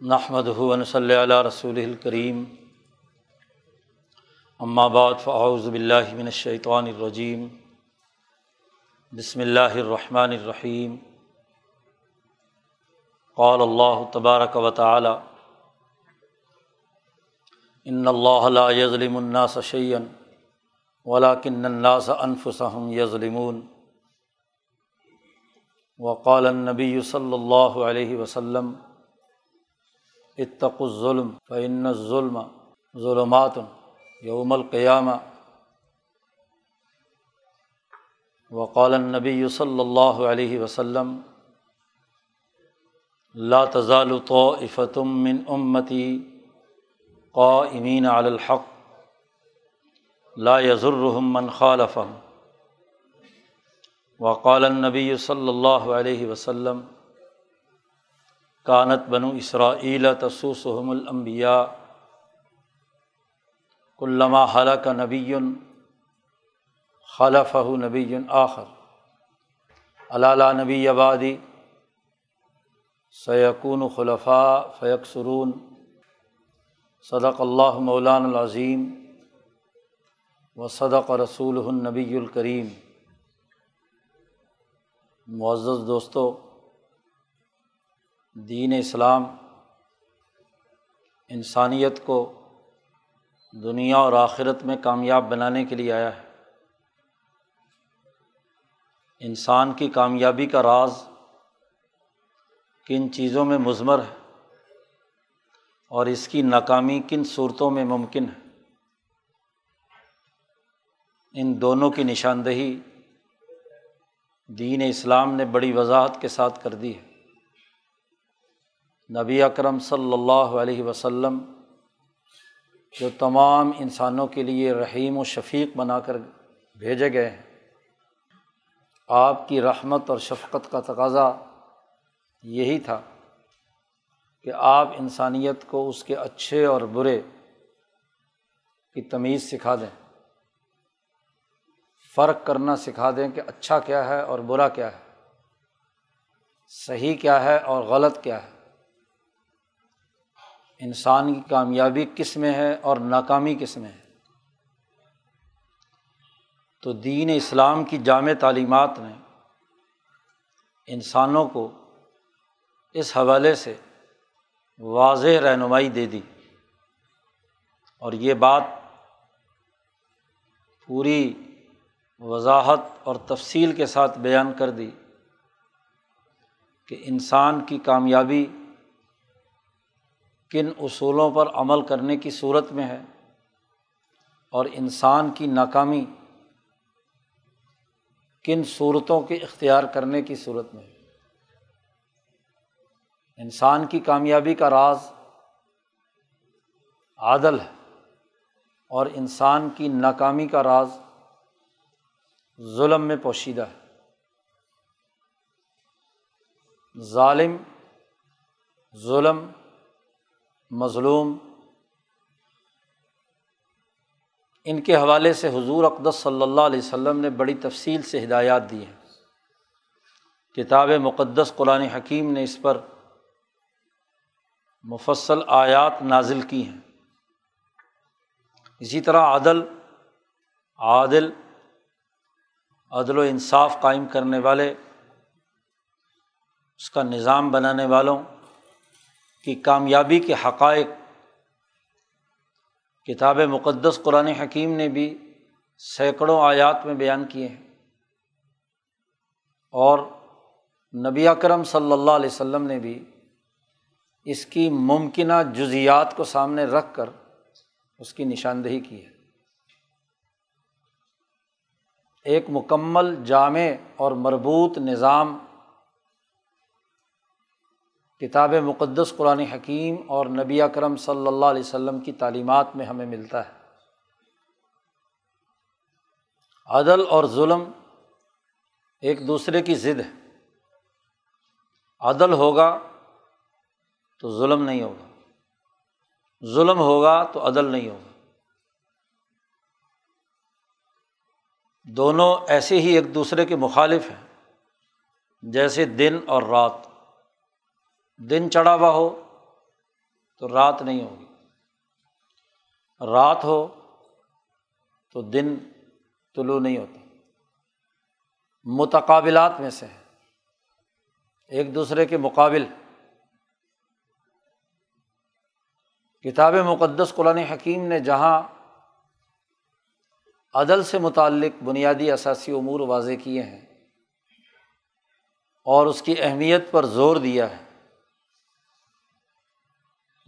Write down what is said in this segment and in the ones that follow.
نحمد ہُون صلی اللہ رسول الکریم اما بعد فاعوذ باللہ من الشیطان الرجیم بسم اللہ الرحمن الرحیم قال اللہ تبارک و تعالی ان اللہ لا یظلم الناس شیئا ولکن الناس انفسهم یظلمون وقال النبی صلی اللہ علیہ وسلم اتق الظلم فعن ظلم ظلمات یوم القیامہ وقال النبی صلی اللہ علیہ وسلم، لا تزال طائفتم من امتی قائمین علی الحق، لا یضرهم من خالفهم. وقال النبی صلی اللہ علیہ وسلم کانت بنو اسرائیل تسوسحم الانبیاء علامہ حلق نبی خلف نبی آخر علالہ نبی آبادی سیقون خلفاء فیق سرون صدق اللہ مولان العظیم و صدق رسول النبی الکریم معزز دوستوں دین اسلام انسانیت کو دنیا اور آخرت میں کامیاب بنانے کے لیے آیا ہے۔ انسان کی کامیابی کا راز کن چیزوں میں مضمر ہے اور اس کی ناکامی کن صورتوں میں ممکن ہے۔ ان دونوں کی نشاندہی دین اسلام نے بڑی وضاحت کے ساتھ کر دی ہے۔ نبی اکرم صلی اللہ علیہ وسلم جو تمام انسانوں کے لیے رحیم و شفیق بنا کر بھیجے گئے ہیں، آپ کی رحمت اور شفقت کا تقاضا یہی تھا کہ آپ انسانیت کو اس کے اچھے اور برے کی تمیز سکھا دیں۔ فرق کرنا سکھا دیں کہ اچھا کیا ہے اور برا کیا ہے، صحیح کیا ہے اور غلط کیا ہے۔ انسان کی کامیابی کس میں ہے اور ناکامی کس میں ہے؟ تو دین اسلام کی جامع تعلیمات نے انسانوں کو اس حوالے سے واضح رہنمائی دے دی۔ اور یہ بات پوری وضاحت اور تفصیل کے ساتھ بیان کر دی کہ انسان کی کامیابی کن اصولوں پر عمل کرنے کی صورت میں ہے اور انسان کی ناکامی کن صورتوں کے اختیار کرنے کی صورت میں ہے۔ انسان کی کامیابی کا راز عادل ہے اور انسان کی ناکامی کا راز ظلم میں پوشیدہ ہے۔ ظالم، ظلم مظلوم ان کے حوالے سے حضور اقدس صلی اللہ علیہ وسلم نے بڑی تفصیل سے ہدایات دی ہیں۔ کتاب مقدس قرآن حکیم نے اس پر مفصل آیات نازل کی ہیں۔ اسی طرح عدل، عادل، عدل و انصاف قائم کرنے والے، اس کا نظام بنانے والوں کی کامیابی کے حقائق۔ کتاب مقدس قرآن حکیم نے بھی سینکڑوں آیات میں بیان کیے ہیں۔ اور نبی اکرم صلی اللہ علیہ وسلم نے بھی اس کی ممکنہ جزیات کو سامنے رکھ کر اس کی نشاندہی کی ہے۔ ایک مکمل جامع اور مربوط نظام کتاب مقدس قرآن حکیم اور نبی اکرم صلی اللہ علیہ وسلم کی تعلیمات میں ہمیں ملتا ہے۔ عدل اور ظلم ایک دوسرے کی ضد ہے۔ عدل ہوگا تو ظلم نہیں ہوگا۔ ظلم ہوگا تو عدل نہیں ہوگا۔ دونوں ایسے ہی ایک دوسرے کے مخالف ہیں، جیسے دن اور رات۔ دن چڑھا ہوا ہو تو رات نہیں ہوگی۔ رات ہو تو دن طلوع نہیں ہوتا متقابلات میں سے ہے۔ ایک دوسرے کے مقابل۔ کتاب مقدس قرآن حکیم نے جہاں عدل سے متعلق بنیادی اثاثی امور واضح کیے ہیں اور اس کی اہمیت پر زور دیا ہے۔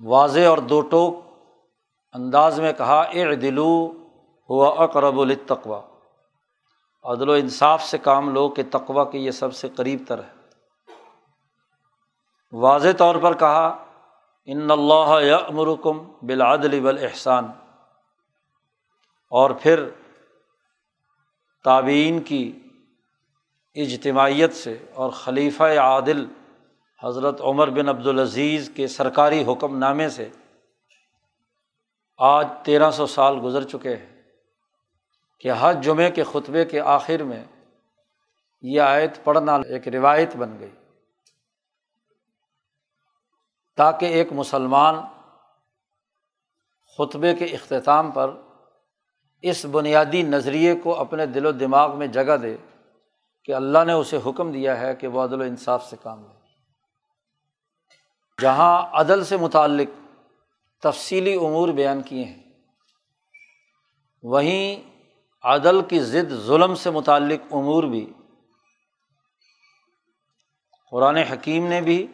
واضح اور دو ٹوک انداز میں کہا اے دلو ہوا اقرب التقوا عدل و انصاف سے کام لو کہ تقوا کے یہ سب سے قریب تر ہے۔ واضح طور پر کہا، ان اللہ امرکم بالعدل بالاحسان اور پھر تعبین کی اجتماعیت سے اور خلیفہ عادل حضرت عمر بن عبدالعزیز کے سرکاری حکم نامے سے آج تیرہ سو سال گزر چکے ہیں کہ ہر جمعے کے خطبے کے آخر میں یہ آیت پڑھنا ایک روایت بن گئی تاکہ ایک مسلمان خطبے کے اختتام پر اس بنیادی نظریے کو اپنے دل و دماغ میں جگہ دے کہ اللہ نے اسے حکم دیا ہے کہ وہ عدل و انصاف سے کام لے۔ جہاں عدل سے متعلق تفصیلی امور بیان کیے ہیں، وہیں عدل کی ضد ظلم سے متعلق امور بھی، قرآن حکیم نے بھی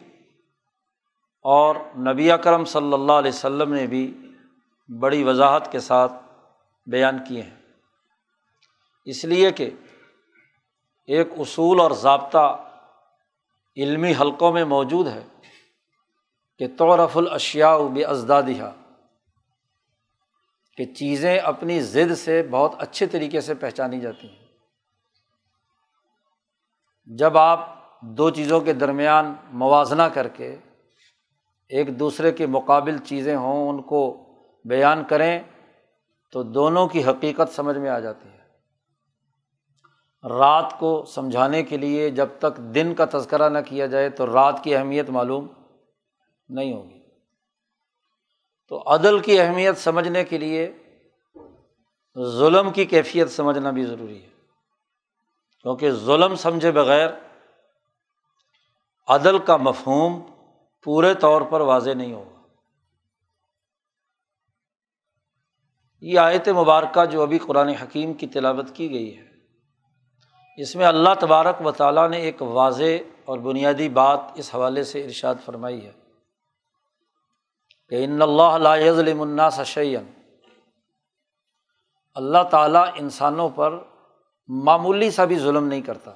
اور نبی اکرم صلی اللہ علیہ وسلم نے بھی بڑی وضاحت کے ساتھ بیان کیے ہیں۔ اس لیے کہ ایک اصول اور ضابطہ علمی حلقوں میں موجود ہے۔ کہ طورف الاشیا بے ازدادیہ کہ چیزیں اپنی ضد سے بہت اچھے طریقے سے پہچانی جاتی ہیں۔ جب آپ دو چیزوں کے درمیان موازنہ کر کے ایک دوسرے کے مقابل چیزیں ہوں، ان کو بیان کریں، تو دونوں کی حقیقت سمجھ میں آ جاتی ہے۔ رات کو سمجھانے کے لیے جب تک دن کا تذکرہ نہ کیا جائے، تو رات کی اہمیت معلوم نہیں ہوگی۔ تو عدل کی اہمیت سمجھنے کے لیے ظلم کی کیفیت سمجھنا بھی ضروری ہے۔ کیونکہ ظلم سمجھے بغیر عدل کا مفہوم پورے طور پر واضح نہیں ہوگا۔ یہ آیت مبارکہ جو ابھی قرآن حکیم کی تلاوت کی گئی ہے، اس میں اللہ تبارک و تعالیٰ نے ایک واضح اور بنیادی بات اس حوالے سے ارشاد فرمائی ہے۔ کہ ان اللہ ظلم الناس شعین اللہ تعالیٰ انسانوں پر معمولی سا بھی ظلم نہیں کرتا۔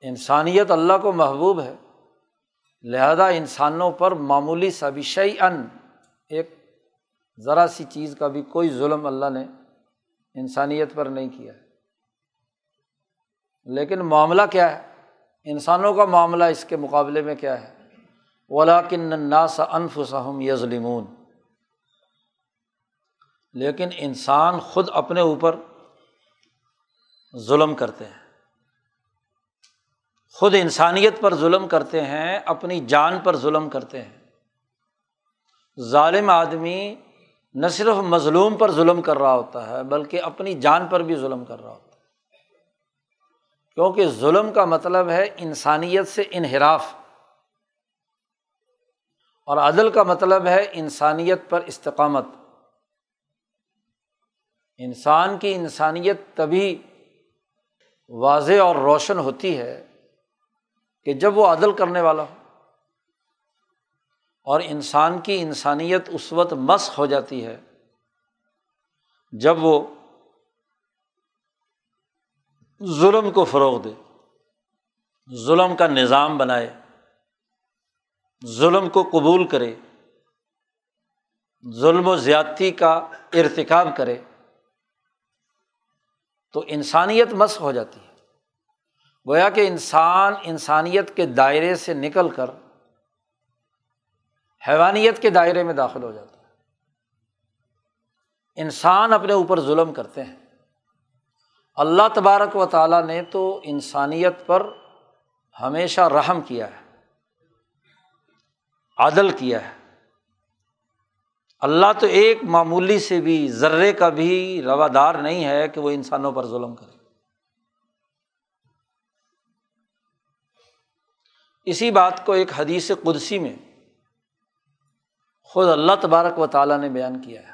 انسانیت اللہ کو محبوب ہے، لہذا انسانوں پر معمولی سا بھی شعی ان ایک ذرا سی چیز کا بھی کوئی ظلم اللہ نے انسانیت پر نہیں کیا ہے۔ لیکن معاملہ کیا ہے؟ انسانوں کا معاملہ اس کے مقابلے میں کیا ہے؟ ولاکن ناس انف سہم لیکن انسان خود اپنے اوپر ظلم کرتے ہیں۔ خود انسانیت پر ظلم کرتے ہیں، اپنی جان پر ظلم کرتے ہیں۔ ظالم آدمی نہ صرف مظلوم پر ظلم کر رہا ہوتا ہے، بلکہ اپنی جان پر بھی ظلم کر رہا ہوتا ہے۔ کیونکہ ظلم کا مطلب ہے انسانیت سے انحراف۔ اور عدل کا مطلب ہے انسانیت پر استقامت۔ انسان کی انسانیت تبھی واضح اور روشن ہوتی ہے کہ جب وہ عدل کرنے والا ہو اور انسان کی انسانیت اس وقت مس ہو جاتی ہے، جب وہ ظلم کو فروغ دے، ظلم کا نظام بنائے۔ ظلم کو قبول کرے، ظلم و زیادتی کا ارتکاب کرے، تو انسانیت مس ہو جاتی ہے۔ گویا کہ انسان انسانیت کے دائرے سے نکل کر حیوانیت کے دائرے میں داخل ہو جاتا ہے۔ انسان اپنے اوپر ظلم کرتے ہیں۔ اللہ تبارک و تعالیٰ نے تو انسانیت پر ہمیشہ رحم کیا ہے۔ عدل کیا ہے۔ اللہ تو ایک معمولی سے بھی ذرے کا بھی روادار نہیں ہے کہ وہ انسانوں پر ظلم کرے۔ اسی بات کو ایک حدیث قدسی میں خود اللہ تبارک و تعالیٰ نے بیان کیا ہے۔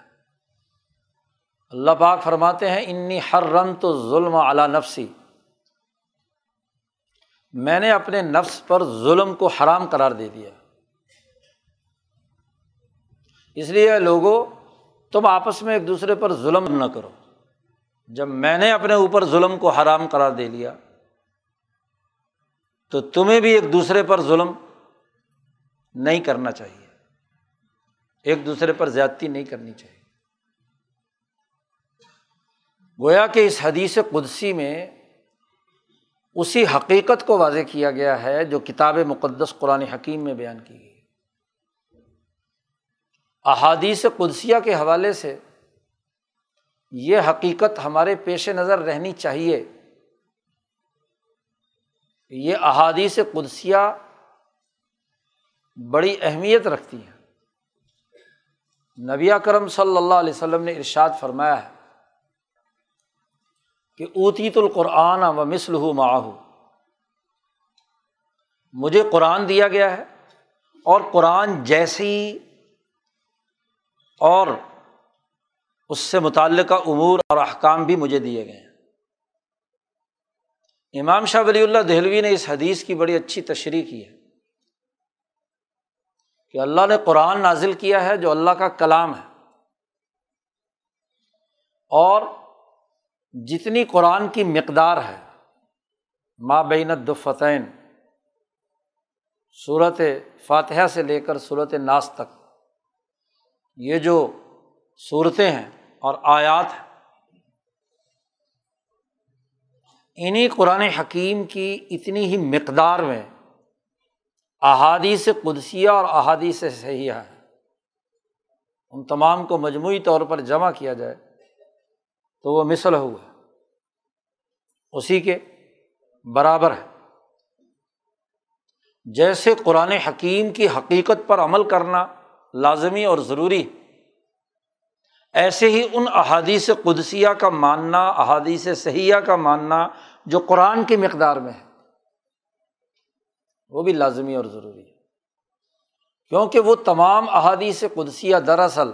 اللہ پاک فرماتے ہیں، انی ہر رن تو ظلم اعلیٰ نفسی میں نے اپنے نفس پر ظلم کو حرام قرار دے دیا۔ اس لیے لوگوں تم آپس میں ایک دوسرے پر ظلم نہ کرو۔ جب میں نے اپنے اوپر ظلم کو حرام قرار دے لیا، تو تمہیں بھی ایک دوسرے پر ظلم نہیں کرنا چاہیے۔ ایک دوسرے پر زیادتی نہیں کرنی چاہیے۔ گویا کہ اس حدیث قدسی میں اسی حقیقت کو واضح کیا گیا ہے جو کتاب مقدس قرآن حکیم میں بیان کی گئی۔ احادیث قدسیہ کے حوالے سے یہ حقیقت ہمارے پیش نظر رہنی چاہیے یہ احادیث قدسیہ بڑی اہمیت رکھتی ہیں۔ نبی کرم صلی اللہ علیہ وسلم نے ارشاد فرمایا ہے کہ اوتیت القرآن و مسل معاہو مجھے قرآن دیا گیا ہے اور قرآن جیسی اور اس سے متعلقہ امور اور احکام بھی مجھے دیے گئے ہیں۔ امام شاہ ولی اللہ دہلوی نے اس حدیث کی بڑی اچھی تشریح کی ہے کہ اللہ نے قرآن نازل کیا ہے جو اللہ کا کلام ہے۔ اور جتنی قرآن کی مقدار ہے ماں بین دفتین صورت فاتحہ سے لے کر صورت ناس تک یہ جو صورتیں ہیں اور آیات ہیں انہیں قرآن حکیم کی اتنی ہی مقدار میں احادیث قدسیہ اور احادیث صحیح ہے ان تمام کو مجموعی طور پر جمع کیا جائے تو وہ مثل ہوا اسی کے برابر ہے جیسے قرآن حکیم کی حقیقت پر عمل کرنا لازمی اور ضروری۔ ایسے ہی ان احادیث قدسیہ کا ماننا، احادیث صحیحہ کا ماننا جو قرآن کی مقدار میں ہے، وہ بھی لازمی اور ضروری ہے۔ کیونکہ وہ تمام احادیث قدسیہ دراصل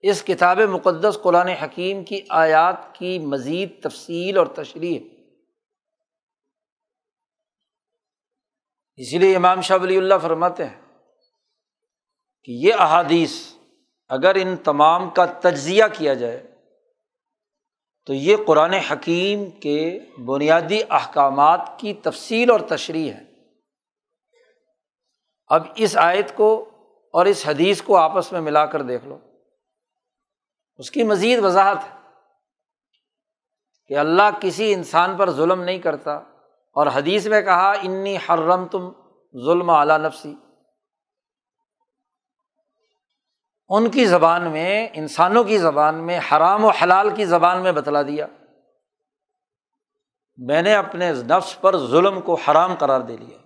اس کتاب مقدس قرآن حکیم کی آیات کی مزید تفصیل اور تشریح اسی لیے امام شاہ ولی اللہ فرماتے ہیں کہ یہ احادیث اگر ان تمام کا تجزیہ کیا جائے تو یہ قرآن حکیم کے بنیادی احکامات کی تفصیل اور تشریح ہے۔ اب اس آیت کو اور اس حدیث کو آپس میں ملا کر دیکھ لو۔ اس کی مزید وضاحت ہے کہ اللہ کسی انسان پر ظلم نہیں کرتا اور حدیث میں کہا انی حرم تم ظلم اعلیٰ نفسی ان کی زبان میں، انسانوں کی زبان میں، حرام و حلال کی زبان میں بتلا دیا۔ میں نے اپنے نفس پر ظلم کو حرام قرار دے لیا۔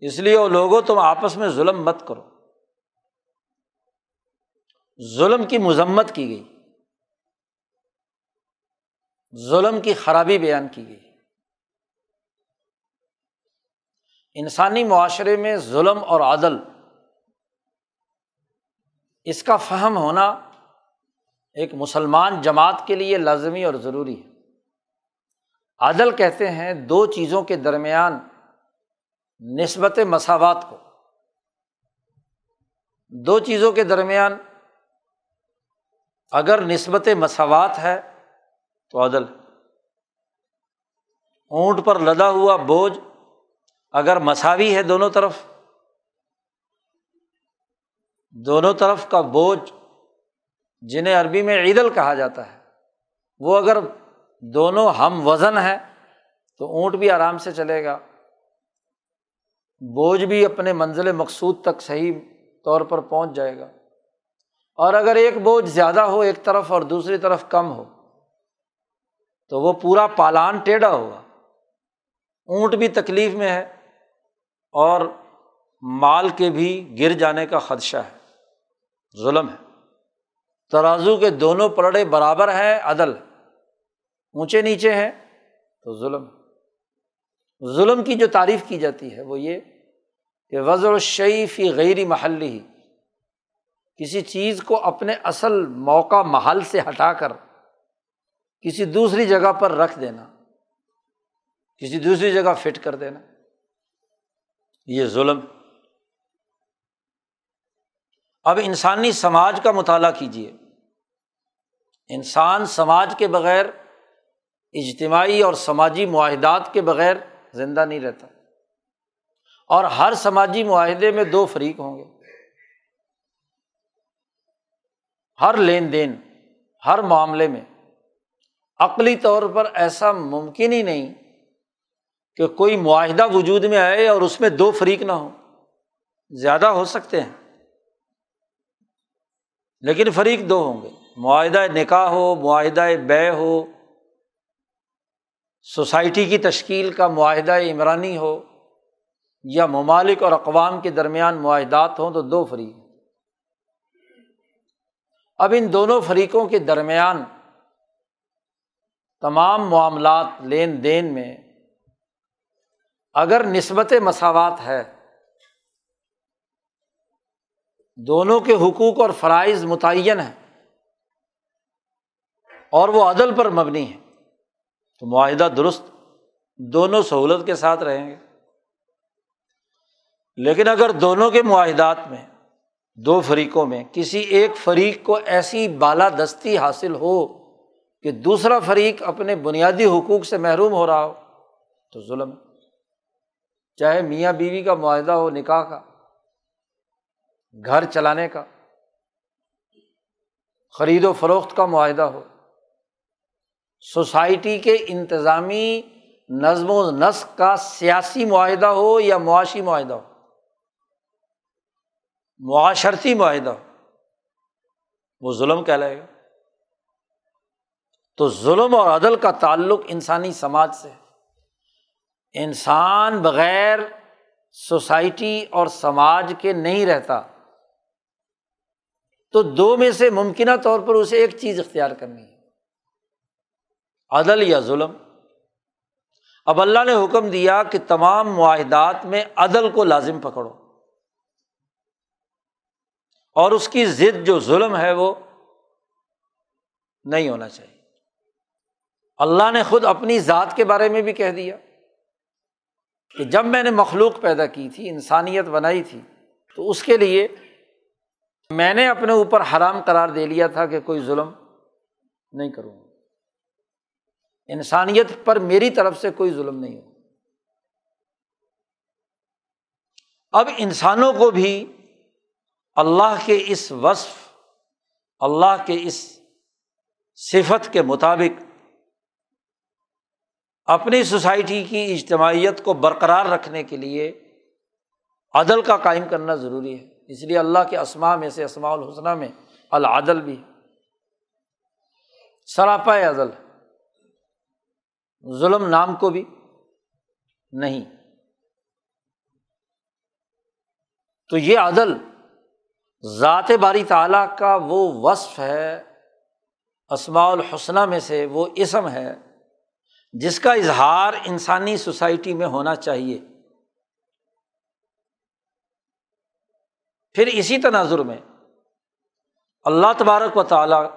اس لیے وہ لوگوں تم آپس میں ظلم مت کرو۔ ظلم کی مذمت کی گئی۔ ظلم کی خرابی بیان کی گئی۔ انسانی معاشرے میں ظلم اور عدل اس کا فہم ہونا ایک مسلمان جماعت کے لیے لازمی اور ضروری ہے۔ عدل کہتے ہیں دو چیزوں کے درمیان نسبت مساوات کو۔ دو چیزوں کے درمیان اگر نسبت مساوات ہے تو عدل اونٹ پر لدا ہوا بوجھ اگر مساوی ہے دونوں طرف دونوں طرف کا بوجھ جنہیں عربی میں عید ال کہا جاتا ہے، وہ اگر دونوں ہم وزن ہے تو اونٹ بھی آرام سے چلے گا۔ بوجھ بھی اپنے منزل مقصود تک صحیح طور پر پہنچ جائے گا۔ اور اگر ایک بوجھ زیادہ ہو ایک طرف اور دوسری طرف کم ہو، تو وہ پورا پالان ٹیڑھا ہوگا۔ اونٹ بھی تکلیف میں ہے اور مال کے بھی گر جانے کا خدشہ ہے۔ ظلم ہے۔ ترازو کے دونوں پلڑے برابر ہیں، عدل۔ اونچے نیچے ہیں، تو ظلم۔ ظلم کی جو تعریف کی جاتی ہے وہ یہ کہ وضع الشعیفی غیر محلی ہی کسی چیز کو اپنے اصل موقع محل سے ہٹا کر، کسی دوسری جگہ پر رکھ دینا، کسی دوسری جگہ فٹ کر دینا۔ یہ ظلم۔ اب انسانی سماج کا مطالعہ کیجیے انسان سماج کے بغیر، اجتماعی اور سماجی معاہدات کے بغیر زندہ نہیں رہتا۔ اور ہر سماجی معاہدے میں دو فریق ہوں گے۔ ہر لین دین، ہر معاملے میں۔ عقلی طور پر ایسا ممکن ہی نہیں کہ کوئی معاہدہ وجود میں آئے اور اس میں دو فریق نہ ہو زیادہ ہو سکتے ہیں۔ لیکن فریق دو ہوں گے۔ معاہدہ نکاح ہو، معاہدہ بے ہو، سوسائٹی کی تشکیل کا معاہدہ عمرانی ہو یا ممالک اور اقوام کے درمیان معاہدات ہوں تو دو فریق اب ان دونوں فریقوں کے درمیان تمام معاملات، لین دین میں اگر نسبت مساوات ہے دونوں کے حقوق اور فرائض متعین ہیں اور وہ عدل پر مبنی ہے تو معاہدہ درست دونوں سہولت کے ساتھ رہیں گے۔ لیکن اگر دونوں کے معاہدات میں، دو فریقوں میں کسی ایک فریق کو ایسی بالادستی حاصل ہو کہ دوسرا فریق اپنے بنیادی حقوق سے محروم ہو رہا ہو، تو ظلم، چاہے میاں بیوی کا معاہدہ ہو، نکاح کا۔ گھر چلانے کا، خرید و فروخت کا معاہدہ ہو۔ سوسائٹی کے انتظامی نظم و نسق کا سیاسی معاہدہ ہو یا معاشی معاہدہ ہو؟ معاشرتی معاہدہ۔ ہو وہ ظلم کہلائے گا۔ تو ظلم اور عدل کا تعلق انسانی سماج سے انسان بغیر سوسائٹی اور سماج کے نہیں رہتا۔ تو دو میں سے ممکنہ طور پر اسے ایک چیز اختیار کرنی ہے۔ عدل یا ظلم۔ اب اللہ نے حکم دیا کہ تمام معاہدات میں عدل کو لازم پکڑو۔ اور اس کی ضد جو ظلم ہے وہ نہیں ہونا چاہیے۔ اللہ نے خود اپنی ذات کے بارے میں بھی کہہ دیا کہ جب میں نے مخلوق پیدا کی تھی، انسانیت بنائی تھی، تو اس کے لیے میں نے اپنے اوپر حرام قرار دے لیا تھا کہ کوئی ظلم نہیں کروں انسانیت پر میری طرف سے کوئی ظلم نہیں ہو اب انسانوں کو بھی اللہ کے اس وصف، اللہ کے اس صفت کے مطابق اپنی سوسائٹی کی اجتماعیت کو برقرار رکھنے کے لیے عدل کا قائم کرنا ضروری ہے۔ اس لیے اللہ کے اسماء میں سے اسماع الحسنہ میں العدل بھی سراپا عدل، ظلم نام کو بھی نہیں۔ تو یہ عدل ذات باری تعالیٰ کا وہ وصف ہے اسماع الحسنہ میں سے وہ اسم ہے، جس کا اظہار انسانی سوسائٹی میں ہونا چاہیے۔ پھر اسی تناظر میں اللہ تبارک و تعالیٰ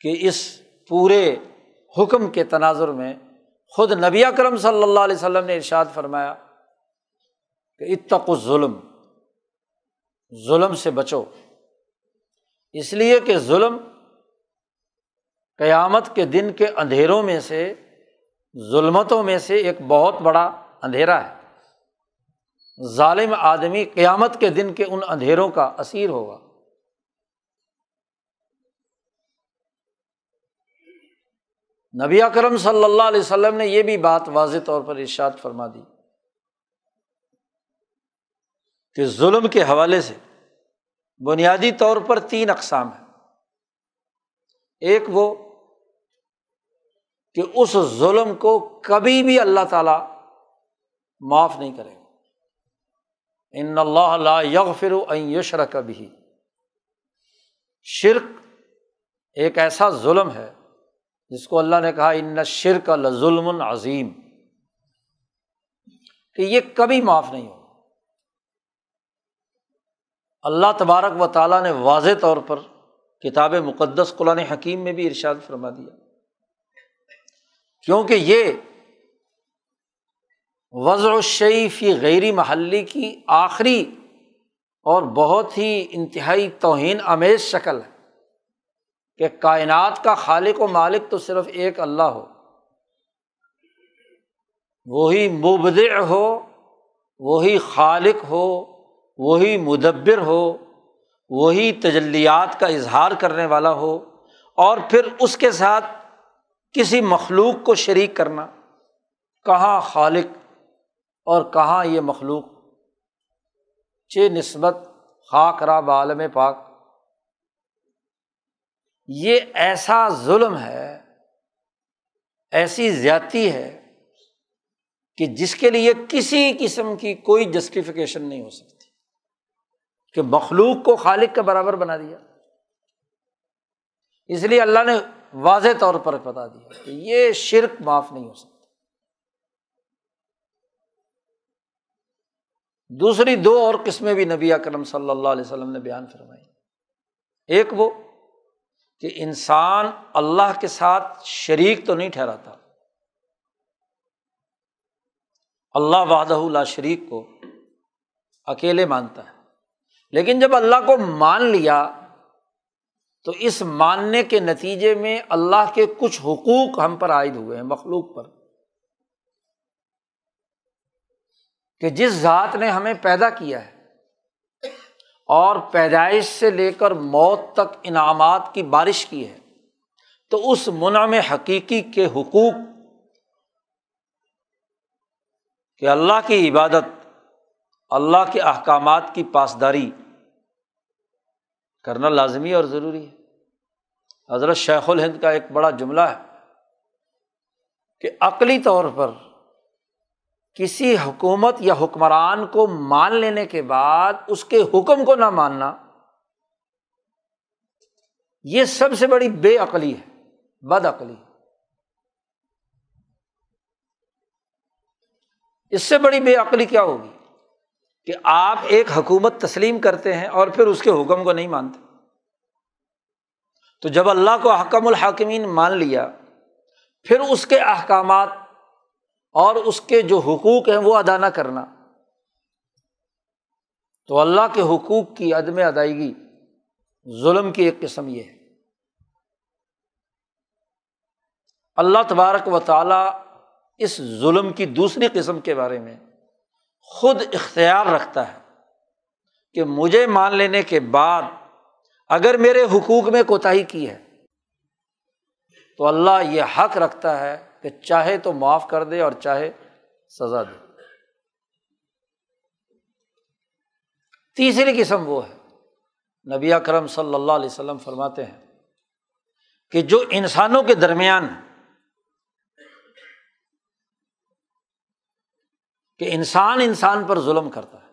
کے اس پورے حکم کے تناظر میں خود نبی اکرم صلی اللہ علیہ وسلم نے ارشاد فرمایا کہ اتق ظلم ظلم سے بچو۔ اس لیے کہ ظلم قیامت کے دن کے اندھیروں میں سے، ظلمتوں میں سے ایک بہت بڑا اندھیرا ہے۔ ظالم آدمی قیامت کے دن کے ان اندھیروں کا اسیر ہوگا۔ نبی اکرم صلی اللہ علیہ وسلم نے یہ بھی بات واضح طور پر ارشاد فرما دی کہ ظلم کے حوالے سے بنیادی طور پر تین اقسام ہیں۔ ایک وہ کہ اس ظلم کو کبھی بھی اللہ تعالیٰ معاف نہیں کرے گا۔ ان اللہ لا یغفر ان یشرک بھی شرک ایک ایسا ظلم ہے جس کو اللہ نے کہا، ان شرک ظلم عظیم کہ یہ کبھی معاف نہیں ہو اللہ تبارک و تعالیٰ نے واضح طور پر کتاب مقدس قرآن حکیم میں بھی ارشاد فرما دیا۔ کیونکہ یہ وضع الشیفی غیری محلی کی آخری اور بہت ہی انتہائی توہین امیز شکل ہے کہ کائنات کا خالق و مالک تو صرف ایک اللہ ہو۔ وہی مبدع ہو، وہی خالق ہو، وہی مدبر ہو، وہی تجلیات کا اظہار کرنے والا ہو اور پھر اس کے ساتھ کسی مخلوق کو شریک کرنا۔ کہاں خالق اور کہاں یہ مخلوق؟ چ نسبت خاک راب عالم پاک۔ یہ ایسا ظلم ہے، ایسی زیادتی ہے کہ جس کے لیے کسی قسم کی کوئی جسٹیفیکیشن نہیں ہو سکتی۔ کہ مخلوق کو خالق کے برابر بنا دیا۔ اس لیے اللہ نے واضح طور پر بتا دیا کہ یہ شرک معاف نہیں ہو سکتا۔ دوسری دو اور قسمیں بھی نبی اکرم صلی اللہ علیہ وسلم نے بیان فرمائی۔ ایک وہ کہ انسان اللہ کے ساتھ شریک تو نہیں ٹھہراتا۔ اللہ وحدہ اللہ شریک کو اکیلے مانتا ہے۔ لیکن جب اللہ کو مان لیا تو اس ماننے کے نتیجے میں اللہ کے کچھ حقوق ہم پر عائد ہوئے ہیں، مخلوق پر۔ کہ جس ذات نے ہمیں پیدا کیا ہے اور پیدائش سے لے کر موت تک انعامات کی بارش کی ہے، تو اس منعم حقیقی کے حقوق کہ اللہ کی عبادت، اللہ کے احکامات کی پاسداری کرنا لازمی اور ضروری ہے۔ حضرت شیخ الہند کا ایک بڑا جملہ ہے کہ عقلی طور پر کسی حکومت یا حکمران کو مان لینے کے بعد اس کے حکم کو نہ ماننا، یہ سب سے بڑی بے عقلی ہے، بد عقلی اس سے بڑی بے عقلی کیا ہوگی؟ کہ آپ ایک حکومت تسلیم کرتے ہیں اور پھر اس کے حکم کو نہیں مانتے۔ تو جب اللہ کو حکم الحاکمین مان لیا، پھر اس کے احکامات اور اس کے جو حقوق ہیں وہ ادا نہ کرنا۔ تو اللہ کے حقوق کی عدم ادائیگی ظلم کی ایک قسم یہ ہے۔ اللہ تبارک و تعالیٰ اس ظلم کی دوسری قسم کے بارے میں خود اختیار رکھتا ہے کہ مجھے مان لینے کے بعد اگر میرے حقوق میں کوتاہی کی ہے تو اللہ یہ حق رکھتا ہے کہ چاہے تو معاف کر دے اور چاہے سزا دے۔ تیسری قسم وہ ہے۔ نبی اکرم صلی اللہ علیہ وسلم فرماتے ہیں کہ جو انسانوں کے درمیان کہ انسان انسان پر ظلم کرتا ہے۔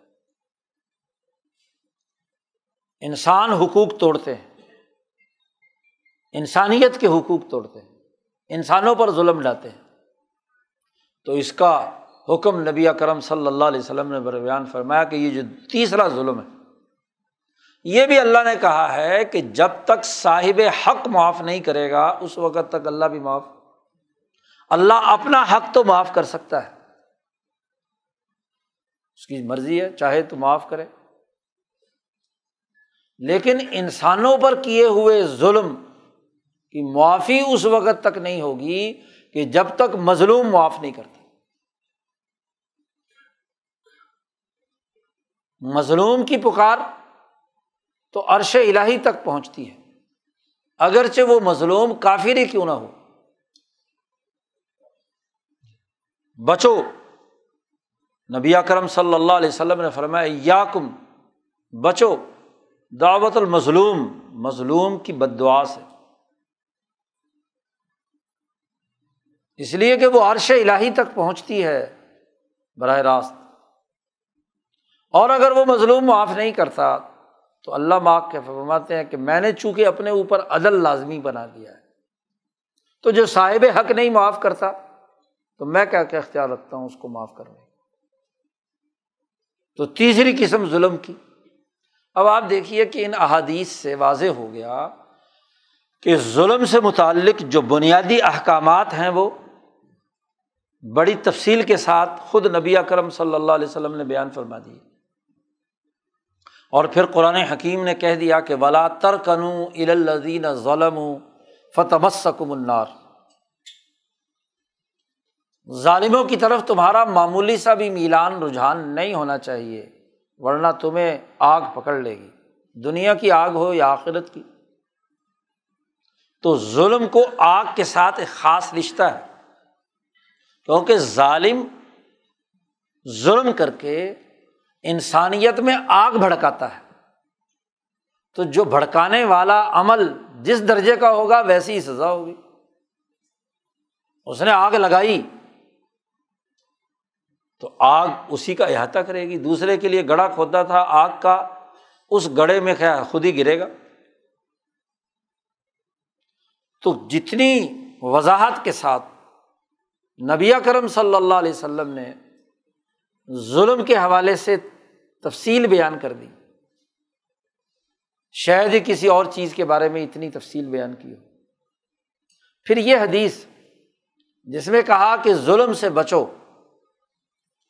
انسان حقوق توڑتے ہیں۔ انسانیت کے حقوق توڑتے ہیں۔ انسانوں پر ظلم ڈاتے ہیں۔ تو اس کا حکم نبی کرم صلی اللہ علیہ وسلم نے بیان فرمایا کہ یہ جو تیسرا ظلم ہے، یہ بھی اللہ نے کہا ہے کہ جب تک صاحب حق معاف نہیں کرے گا، اس وقت تک اللہ بھی معاف، اللہ اپنا حق تو معاف کر سکتا ہے۔ اس کی مرضی ہے، چاہے تو معاف کرے۔ لیکن انسانوں پر کیے ہوئے ظلم کی معافی اس وقت تک نہیں ہوگی کہ جب تک مظلوم معاف نہیں کرتا۔ مظلوم کی پکار تو عرش الہی تک پہنچتی ہے۔ اگرچہ وہ مظلوم کافر ہی کیوں نہ ہو۔ بچو، نبی اکرم صلی اللہ علیہ وسلم نے فرمایا یا کم بچو، دعوت المظلوم، مظلوم کی بد دعا سے۔ اس لیے کہ وہ عرش الہی تک پہنچتی ہے براہ راست۔ اور اگر وہ مظلوم معاف نہیں کرتا تو اللہ ماک کے فرماتے ہیں کہ میں نے چونکہ اپنے اوپر عدل لازمی بنا دیا ہے۔ تو جو صاحب حق نہیں معاف کرتا تو میں کیا کیا اختیار رکھتا ہوں اس کو معاف کرنے تو تیسری قسم ظلم کی۔ اب آپ دیکھیے کہ ان احادیث سے واضح ہو گیا کہ ظلم سے متعلق جو بنیادی احکامات ہیں وہ بڑی تفصیل کے ساتھ خود نبی اکرم صلی اللہ علیہ وسلم نے بیان فرما دی۔ اور پھر قرآن حکیم نے کہہ دیا کہ ولا ترکنو الزین ظلم فتمسکم النار۔ ظالموں کی طرف تمہارا معمولی سا بھی میلان رجحان نہیں ہونا چاہیے، ورنہ تمہیں آگ پکڑ لے گی۔ دنیا کی آگ ہو یا آخرت کی؟ تو ظلم کو آگ کے ساتھ ایک خاص رشتہ ہے۔ کیونکہ ظالم ظلم کر کے انسانیت میں آگ بھڑکاتا ہے۔ تو جو بھڑکانے والا عمل جس درجے کا ہوگا ویسی ہی سزا ہوگی۔ اس نے آگ لگائی تو آگ اسی کا احاطہ کرے گی۔ دوسرے کے لیے گڑا کھودا تھا آگ کا، اس گڑے میں کیا خود ہی گرے گا۔ تو جتنی وضاحت کے ساتھ نبی کرم صلی اللہ علیہ وسلم نے ظلم کے حوالے سے تفصیل بیان کر دی۔ شاید ہی کسی اور چیز کے بارے میں اتنی تفصیل بیان کی ہو۔ پھر یہ حدیث جس میں کہا کہ ظلم سے بچو،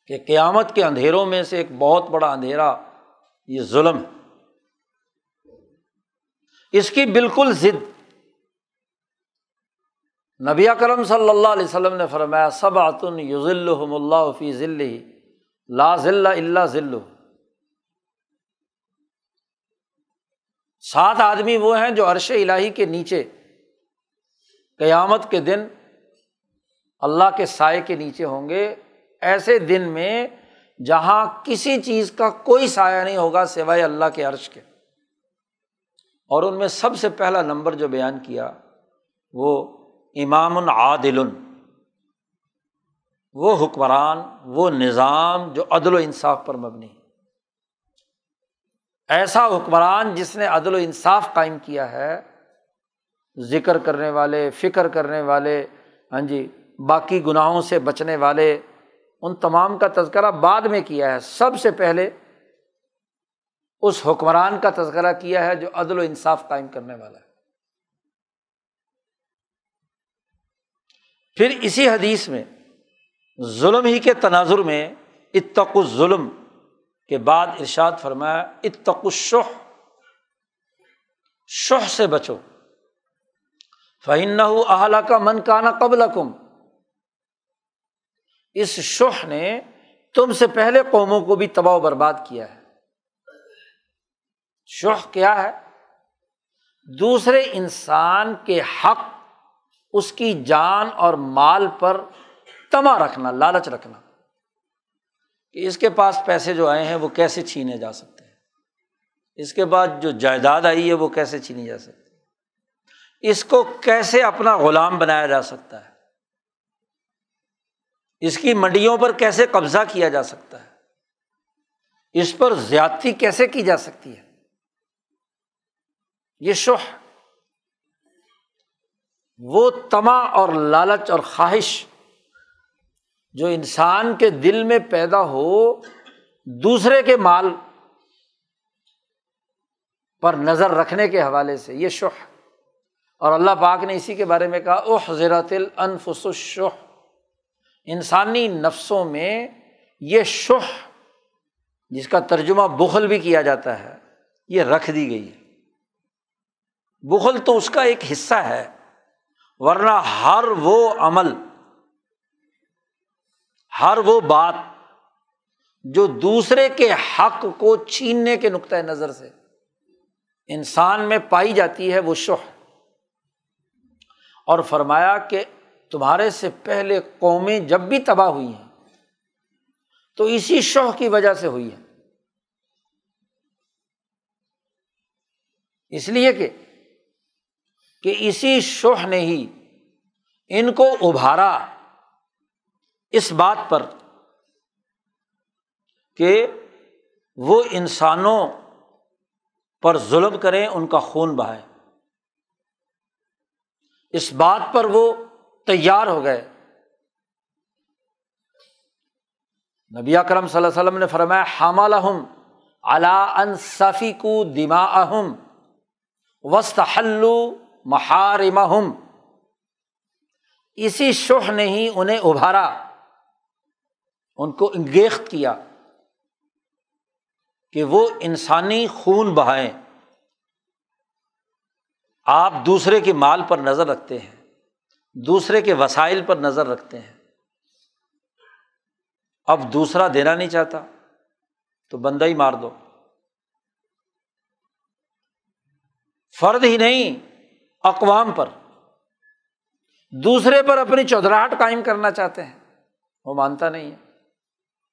کہ قیامت کے اندھیروں میں سے ایک بہت بڑا اندھیرا، یہ ظلم ہے۔ اس کی بالکل ضد نبی کرم صلی اللہ علیہ وسلم نے فرمایا سب آتن یوزل اللہ فی ذلی لا ذلہ اللہ ذل سات آدمی وہ ہیں جو عرش الہی کے نیچے، قیامت کے دن اللہ کے سائے کے نیچے ہوں گے۔ ایسے دن میں جہاں کسی چیز کا کوئی سایہ نہیں ہوگا سوائے اللہ کے عرش کے۔ اور ان میں سب سے پہلا نمبر جو بیان کیا وہ امام العادل وہ حکمران، وہ نظام جو عدل و انصاف پر مبنی۔ ایسا حکمران جس نے عدل و انصاف قائم کیا ہے، ذکر کرنے والے، فکر کرنے والے ہاں جی باقی گناہوں سے بچنے والے، ان تمام کا تذکرہ بعد میں کیا ہے۔ سب سے پہلے اس حکمران کا تذکرہ کیا ہے جو عدل و انصاف قائم کرنے والا ہے۔ پھر اسی حدیث میں ظلم ہی کے تناظر میں اتق ظلم کے بعد ارشاد فرمایا اتق الشح شہ سے بچو۔ فہن اہلا کا من کانا قبل کم اس شہ نے تم سے پہلے قوموں کو بھی تباہ و برباد کیا ہے۔ شہ کیا ہے؟ دوسرے انسان کے حق اس کی جان اور مال پر تما رکھنا، لالچ رکھنا۔ کہ اس کے پاس پیسے جو آئے ہیں، وہ کیسے چھینے جا سکتے ہیں؟ اس کے بعد جو جائیداد آئی ہے، وہ کیسے چھینی جا سکتی اس کو کیسے اپنا غلام بنایا جا سکتا ہے؟ اس کی منڈیوں پر کیسے قبضہ کیا جا سکتا ہے؟ اس پر زیادتی کیسے کی جا سکتی ہے؟ یہ شوہ وہ تما اور لالچ اور خواہش جو انسان کے دل میں پیدا ہو دوسرے کے مال پر نظر رکھنے کے حوالے سے، یہ شوہ اور اللہ پاک نے اسی کے بارے میں کہا او حضرت الفس الشح۔ انسانی نفسوں میں یہ شہ جس کا ترجمہ بخل بھی کیا جاتا ہے، یہ رکھ دی گئی۔ ہے بخل تو اس کا ایک حصہ ہے۔ ورنہ ہر وہ عمل، ہر وہ بات جو دوسرے کے حق کو چھیننے کے نقطۂ نظر سے انسان میں پائی جاتی ہے وہ شہ اور فرمایا کہ تمہارے سے پہلے قومیں جب بھی تباہ ہوئی ہیں، تو اسی شوہ کی وجہ سے ہوئی ہے اس لیے کہ کہ اسی شوہ نے ہی ان کو ابھارا اس بات پر کہ وہ انسانوں پر ظلم کریں، ان کا خون بہائے اس بات پر وہ تیار ہو گئے۔ نبی اکرم صلی اللہ علیہ وسلم نے فرمایا حامل اہم ان صفی کو دما اہم وسط حلو محارم اسی شہ نے ہی انہیں ابھارا، ان کو انگیخت کیا کہ وہ انسانی خون بہائیں۔ آپ دوسرے کے مال پر نظر رکھتے ہیں، دوسرے کے وسائل پر نظر رکھتے ہیں۔ اب دوسرا دینا نہیں چاہتا، تو بندہ ہی مار دو۔ فرد ہی نہیں اقوام پر۔ دوسرے پر اپنی چودراہٹ قائم کرنا چاہتے ہیں۔ وہ مانتا نہیں ہے۔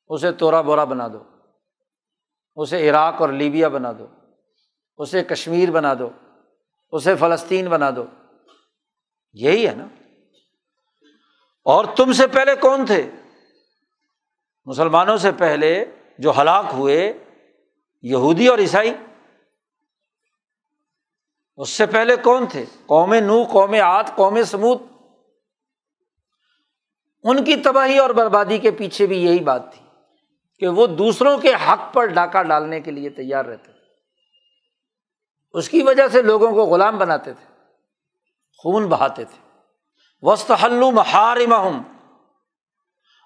اسے توڑا بورا بنا دو۔ اسے عراق اور لیبیا بنا دو۔ اسے کشمیر بنا دو۔ اسے فلسطین بنا دو۔ یہی ہے نا۔ اور تم سے پہلے کون تھے؟ مسلمانوں سے پہلے جو ہلاک ہوئے، یہودی اور عیسائی۔ اس سے پہلے کون تھے؟ قوم نو قوم آت قوم سمود ان کی تباہی اور بربادی کے پیچھے بھی یہی بات تھی کہ وہ دوسروں کے حق پر ڈاکہ ڈالنے کے لیے تیار رہتے تھے۔ اس کی وجہ سے لوگوں کو غلام بناتے تھے، خون بہاتے تھے۔ وسط حلو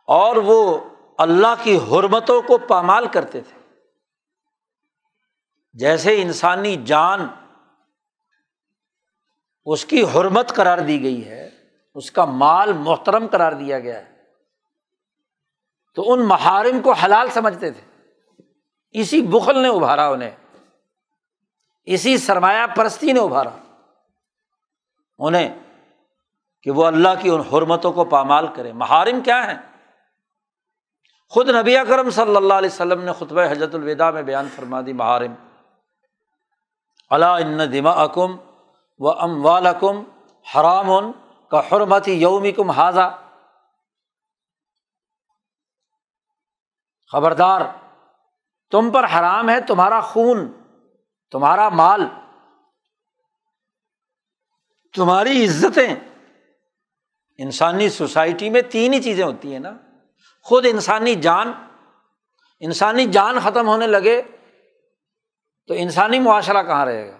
اور وہ اللہ کی حرمتوں کو پامال کرتے تھے۔ جیسے انسانی جان اس کی حرمت قرار دی گئی ہے، اس کا مال محترم قرار دیا گیا ہے۔ تو ان محارم کو حلال سمجھتے تھے۔ اسی بخل نے ابھارا انہیں۔ اسی سرمایہ پرستی نے ابھارا۔ انہیں کہ وہ اللہ کی ان حرمتوں کو پامال کرے۔ محارم کیا ہے خود نبی اکرم صلی اللہ علیہ وسلم نے خطبہ حضرت الوداع میں بیان فرما دی، محارم۔ اللہ ان دما اکم و ام والم حرام ان کا حرمت یوم کم حاضہ خبردار، تم پر حرام ہے تمہارا خون، تمہارا مال، تمہاری عزتیں۔ انسانی سوسائٹی میں تین ہی چیزیں ہوتی ہیں نا۔ خود انسانی جان انسانی جان ختم ہونے لگے تو انسانی معاشرہ کہاں رہے گا؟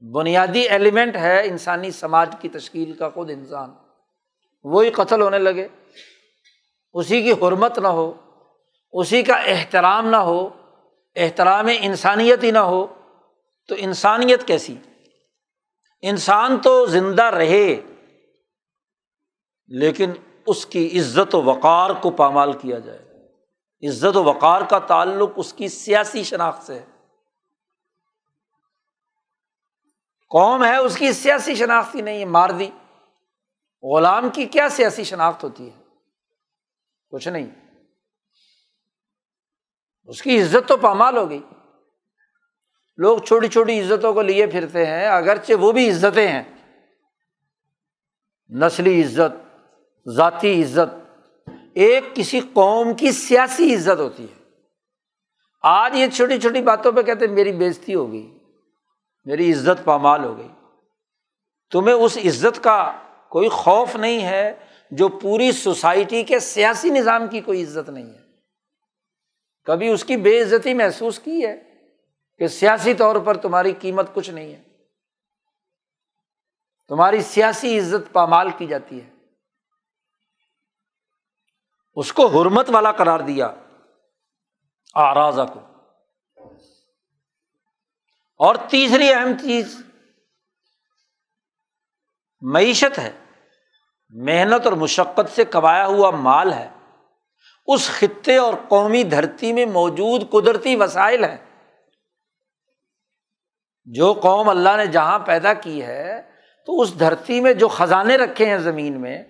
بنیادی ایلیمنٹ ہے انسانی سماج کی تشکیل کا خود انسان۔ وہی قتل ہونے لگے۔ اسی کی حرمت نہ ہو۔ اسی کا احترام نہ ہو۔ احترام انسانیت ہی نہ ہو۔ تو انسانیت کیسی؟ انسان تو زندہ رہے۔ لیکن اس کی عزت و وقار کو پامال کیا جائے۔ عزت و وقار کا تعلق اس کی سیاسی شناخت سے ہے۔ قوم ہے، اس کی سیاسی شناخت ہی نہیں ہے مار دی غلام کی کیا سیاسی شناخت ہوتی ہے؟ کچھ نہیں۔ اس کی عزت تو پامال ہو گئی۔ لوگ چھوٹی چھوٹی عزتوں کو لیے پھرتے ہیں، اگرچہ وہ بھی عزتیں ہیں۔ نسلی عزت، ذاتی عزت، ایک کسی قوم کی سیاسی عزت ہوتی ہے۔ آج یہ چھوٹی چھوٹی باتوں پہ کہتے ہیں، میری بےزتی ہو گئی۔ میری عزت پامال ہو گئی۔ تمہیں اس عزت کا کوئی خوف نہیں ہے جو پوری سوسائٹی کے سیاسی نظام کی کوئی عزت نہیں ہے۔ کبھی اس کی بے عزتی محسوس کی ہے کہ سیاسی طور پر تمہاری قیمت کچھ نہیں ہے۔ تمہاری سیاسی عزت پامال کی جاتی ہے۔ اس کو حرمت والا قرار دیا۔ آراز کو۔ اور تیسری اہم چیز معیشت ہے۔ محنت اور مشقت سے کمایا ہوا مال ہے۔ اس خطے اور قومی دھرتی میں موجود قدرتی وسائل ہیں۔ جو قوم اللہ نے جہاں پیدا کی ہے، تو اس دھرتی میں جو خزانے رکھے ہیں زمین میں،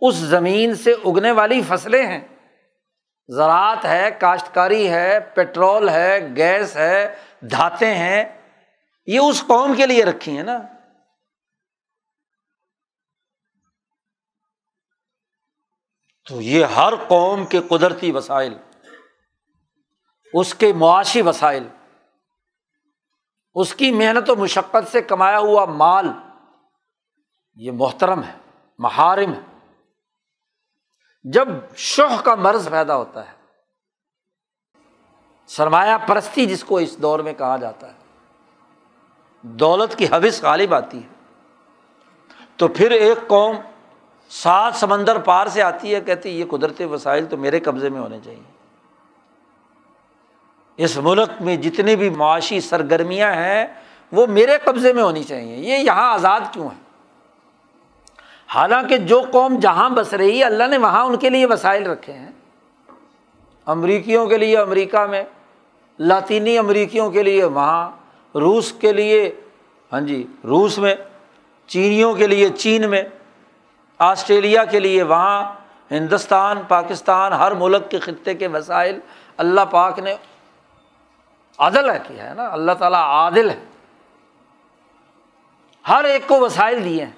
اس زمین سے اگنے والی فصلیں ہیں۔ زراعت ہے، کاشتکاری ہے، پیٹرول ہے، گیس ہے دھاتے ہیں، یہ اس قوم کے لیے رکھی ہیں نا۔ تو یہ ہر قوم کے قدرتی وسائل، اس کے معاشی وسائل، اس کی محنت و مشقت سے کمایا ہوا مال، یہ محترم ہے، محارم ہے۔ جب شوہ کا مرض پیدا ہوتا ہے سرمایہ پرستی جس کو اس دور میں کہا جاتا ہے۔ دولت کی حوث غالب آتی ہے۔ تو پھر ایک قوم سات سمندر پار سے آتی ہے، کہتی یہ قدرتی وسائل تو میرے قبضے میں ہونے چاہیے۔ اس ملک میں جتنی بھی معاشی سرگرمیاں ہیں، وہ میرے قبضے میں ہونی چاہیے۔ یہ یہاں آزاد کیوں ہے حالانکہ جو قوم جہاں بس رہی ہے، اللہ نے وہاں ان کے لیے وسائل رکھے ہیں۔ امریکیوں کے لیے، امریکہ میں، لاطینی امریکیوں کے لیے، وہاں روس کے لیے ہاں جی روس میں، چینیوں کے لیے، چین میں، آسٹریلیا کے لیے، وہاں ہندوستان، پاکستان، ہر ملک کے خطے کے وسائل اللہ پاک نے عدل ہے کیا ہے نا، اللہ تعالیٰ عادل ہے۔ ہر ایک کو وسائل دیے ہیں۔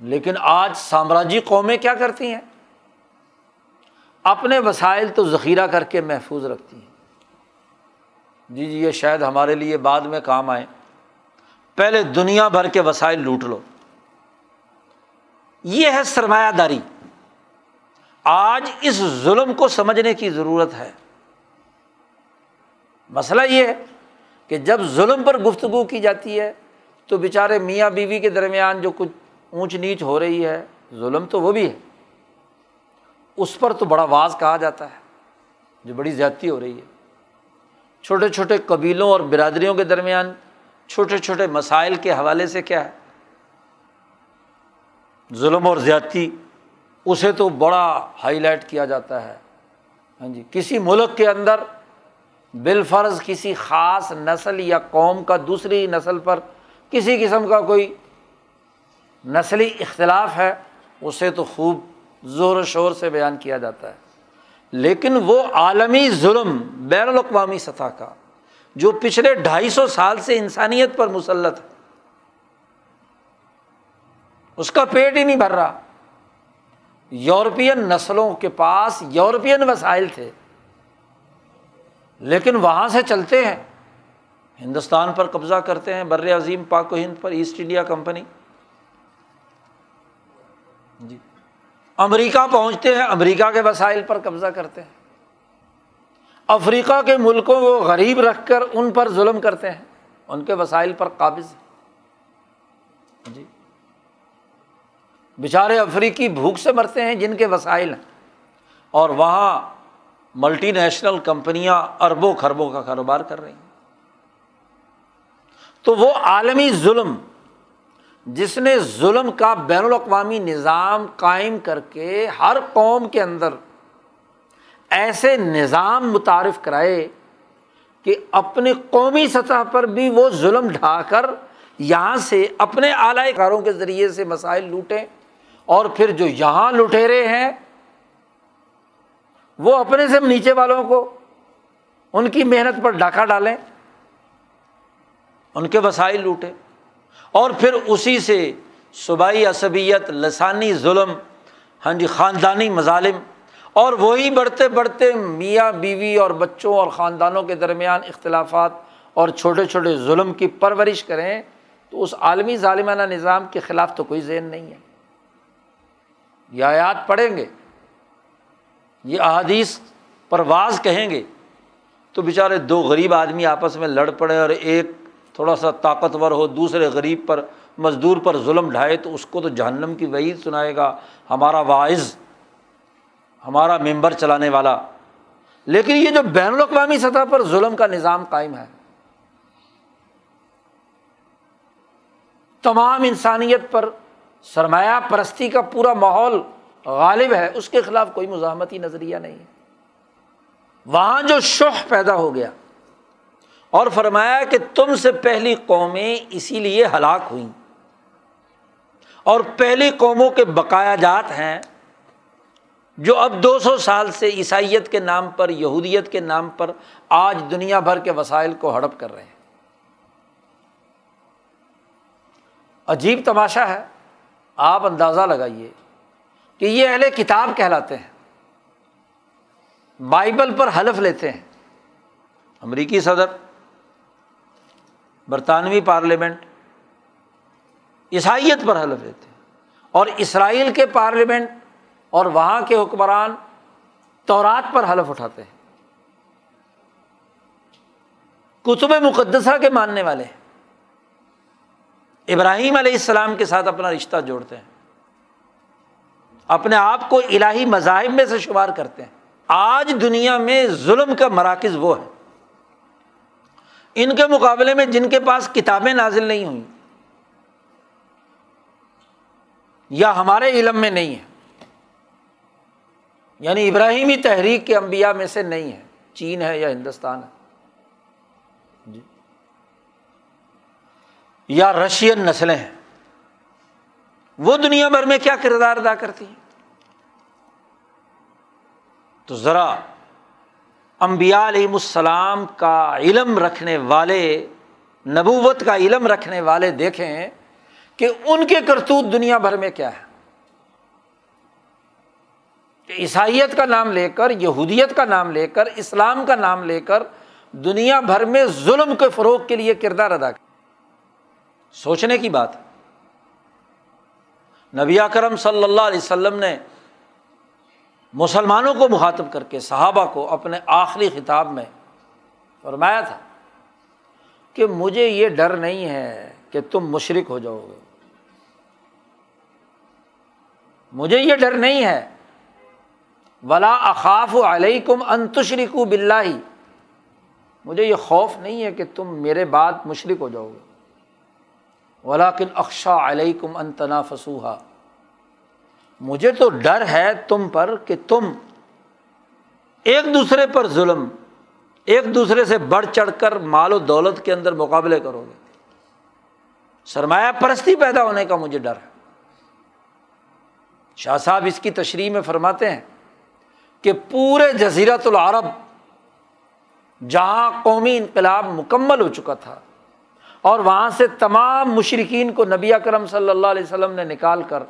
لیکن آج سامراجی قومیں کیا کرتی ہیں؟ اپنے وسائل تو ذخیرہ کر کے محفوظ رکھتی ہیں۔ جی جی یہ شاید ہمارے لیے بعد میں کام آئے۔ پہلے دنیا بھر کے وسائل لوٹ لو۔ یہ ہے سرمایہ داری۔ آج اس ظلم کو سمجھنے کی ضرورت ہے۔ مسئلہ یہ ہے کہ جب ظلم پر گفتگو کی جاتی ہے، تو بیچارے میاں بیوی کے درمیان جو کچھ اونچ نیچ ہو رہی ہے، ظلم تو وہ بھی ہے۔ اس پر تو بڑا واز کہا جاتا ہے، جو بڑی زیادتی ہو رہی ہے۔ چھوٹے چھوٹے قبیلوں اور برادریوں کے درمیان چھوٹے چھوٹے مسائل کے حوالے سے کیا ہے؟ ظلم اور زیادتی، اسے تو بڑا ہائی لائٹ کیا جاتا ہے۔ ہاں جی کسی ملک کے اندر بالفرض کسی خاص نسل یا قوم کا دوسری نسل پر کسی قسم کا کوئی نسلی اختلاف ہے، اسے تو خوب زور و شور سے بیان کیا جاتا ہے۔ لیکن وہ عالمی ظلم بین الاقوامی سطح کا، جو پچھلے ڈھائی سو سال سے انسانیت پر مسلط ہے۔ اس کا پیٹ ہی نہیں بھر رہا۔ یورپین نسلوں کے پاس یورپین وسائل تھے، لیکن وہاں سے چلتے ہیں۔ ہندوستان پر قبضہ کرتے ہیں بر عظیم پاک و ہند پر، ایسٹ انڈیا کمپنی۔ جی۔ امریکہ پہنچتے ہیں، امریکہ کے وسائل پر قبضہ کرتے ہیں۔ افریقہ کے ملکوں کو غریب رکھ کر ان پر ظلم کرتے ہیں۔ ان کے وسائل پر قابض جی۔ بیچارے افریقی بھوک سے مرتے ہیں جن کے وسائل ہیں۔ اور وہاں ملٹی نیشنل کمپنیاں اربوں خربوں کا کاروبار کر رہی ہیں۔ تو وہ عالمی ظلم جس نے ظلم کا بین الاقوامی نظام قائم کر کے ہر قوم کے اندر ایسے نظام متعارف کرائے کہ اپنے قومی سطح پر بھی وہ ظلم ڈھا کر یہاں سے اپنے اعلی کاروں کے ذریعے سے مسائل لوٹیں اور پھر جو یہاں لٹیرے ہیں، وہ اپنے سے نیچے والوں کو ان کی محنت پر ڈاکہ ڈالیں، ان کے وسائل لوٹیں۔ اور پھر اسی سے صوبائی عصبیت، لسانی ظلم ہاں جی خاندانی مظالم، اور وہی بڑھتے بڑھتے میاں، بیوی اور بچوں اور خاندانوں کے درمیان اختلافات اور چھوٹے چھوٹے ظلم کی پرورش کریں تو اس عالمی ظالمانہ نظام کے خلاف تو کوئی ذہن نہیں ہے۔ یہ آیات پڑھیں گے، یہ احادیث پرواز کہیں گے تو بیچارے دو غریب آدمی آپس میں لڑ پڑے اور ایک تھوڑا سا طاقتور ہو، دوسرے غریب پر، مزدور پر ظلم ڈھائے تو اس کو تو جہنم کی وعید سنائے گا۔ ہمارا واعظ، ہمارا ممبر چلانے والا۔ لیکن یہ جو بین الاقوامی سطح پر ظلم کا نظام قائم ہے، تمام انسانیت پر سرمایہ پرستی کا پورا ماحول غالب ہے، اس کے خلاف کوئی مزاحمتی نظریہ نہیں ہے۔ وہاں جو شوہ پیدا ہو گیا اور فرمایا کہ تم سے پہلی قومیں اسی لیے ہلاک ہوئیں۔ اور پہلی قوموں کے بقایا جات ہیں جو اب دو سو سال سے عیسائیت کے نام پر، یہودیت کے نام پر آج دنیا بھر کے وسائل کو ہڑپ کر رہے ہیں۔ عجیب تماشا ہے۔ آپ اندازہ لگائیے کہ یہ اہل کتاب کہلاتے ہیں۔ بائبل پر حلف لیتے ہیں۔ امریکی صدر برطانوی پارلیمنٹ عیسائیت پر حلف لیتے ہیں۔ اور اسرائیل کے پارلیمنٹ اور وہاں کے حکمران تورات پر حلف اٹھاتے ہیں۔ کتب مقدسہ کے ماننے والے ابراہیم علیہ السلام کے ساتھ اپنا رشتہ جوڑتے ہیں۔ اپنے آپ کو الہی مذاہب میں سے شمار کرتے ہیں۔ آج دنیا میں ظلم کا مراکز وہ ہے۔ ان کے مقابلے میں جن کے پاس کتابیں نازل نہیں ہوئیں یا ہمارے علم میں نہیں ہے یعنی ابراہیمی تحریک کے انبیاء میں سے نہیں ہے چین ہے یا ہندوستان ہے۔ جی۔ یا رشین نسلیں ہیں۔ وہ دنیا بھر میں کیا کردار ادا کرتی ہیں؟ تو ذرا امبیا علیہم السلام کا علم رکھنے والے، نبوت کا علم رکھنے والے دیکھیں کہ ان کے کرتوت دنیا بھر میں کیا ہے۔ کہ عیسائیت کا نام لے کر، یہودیت کا نام لے کر، اسلام کا نام لے کر دنیا بھر میں ظلم کے فروغ کے لیے کردار ادا کر سوچنے کی بات نبی کرم صلی اللہ علیہ وسلم نے مسلمانوں کو مخاطب کر کے صحابہ کو اپنے آخری خطاب میں فرمایا تھا کہ مجھے یہ ڈر نہیں ہے کہ تم مشرق ہو جاؤ گے۔ مجھے یہ ڈر نہیں ہے۔ ولا اخاف علیہ کم انتشریک بلّہ مجھے یہ خوف نہیں ہے کہ تم میرے بعد مشرق ہو جاؤ گے۔ ولاکن اقشا علیہ کم انتنا فسوحا مجھے تو ڈر ہے تم پر کہ تم ایک دوسرے پر ظلم، ایک دوسرے سے بڑھ چڑھ کر مال و دولت کے اندر مقابلے کرو گے۔ سرمایہ پرستی پیدا ہونے کا مجھے ڈر ہے۔ شاہ صاحب اس کی تشریح میں فرماتے ہیں کہ پورے جزیرت العرب جہاں قومی انقلاب مکمل ہو چکا تھا اور وہاں سے تمام مشرقین کو نبی اکرم صلی اللہ علیہ وسلم نے نکال کر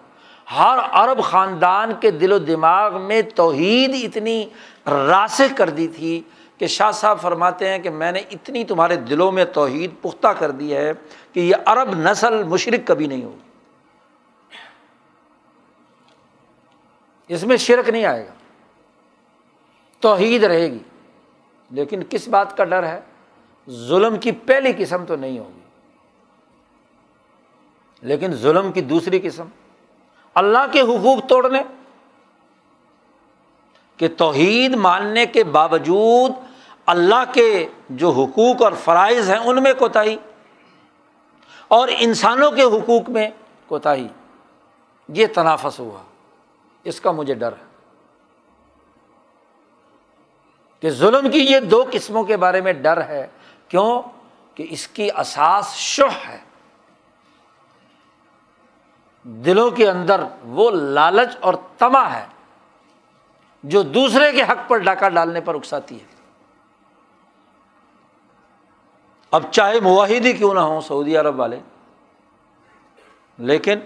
ہر عرب خاندان کے دل و دماغ میں توحید اتنی راسخ کر دی تھی کہ شاہ صاحب فرماتے ہیں کہ میں نے اتنی تمہارے دلوں میں توحید پختہ کر دی ہے کہ یہ عرب نسل مشرق کبھی نہیں ہوگی۔ اس میں شرک نہیں آئے گا۔ توحید رہے گی۔ لیکن کس بات کا ڈر ہے؟ ظلم کی پہلی قسم تو نہیں ہوگی۔ لیکن ظلم کی دوسری قسم۔ اللہ کے حقوق توڑنے، کہ توحید ماننے کے باوجود اللہ کے جو حقوق اور فرائض ہیں ان میں کوتاہی، اور انسانوں کے حقوق میں کوتاہی۔ یہ تنافس ہوا، اس کا مجھے ڈر ہے۔ کہ ظلم کی یہ دو قسموں کے بارے میں ڈر ہے، کیوں؟ کہ اس کی اساس شہ ہے۔ دلوں کے اندر وہ لالچ اور تما ہے جو دوسرے کے حق پر ڈاکہ ڈالنے پر اکساتی ہے۔ اب چاہے معاہدے کیوں نہ ہوں سعودی عرب والے، لیکن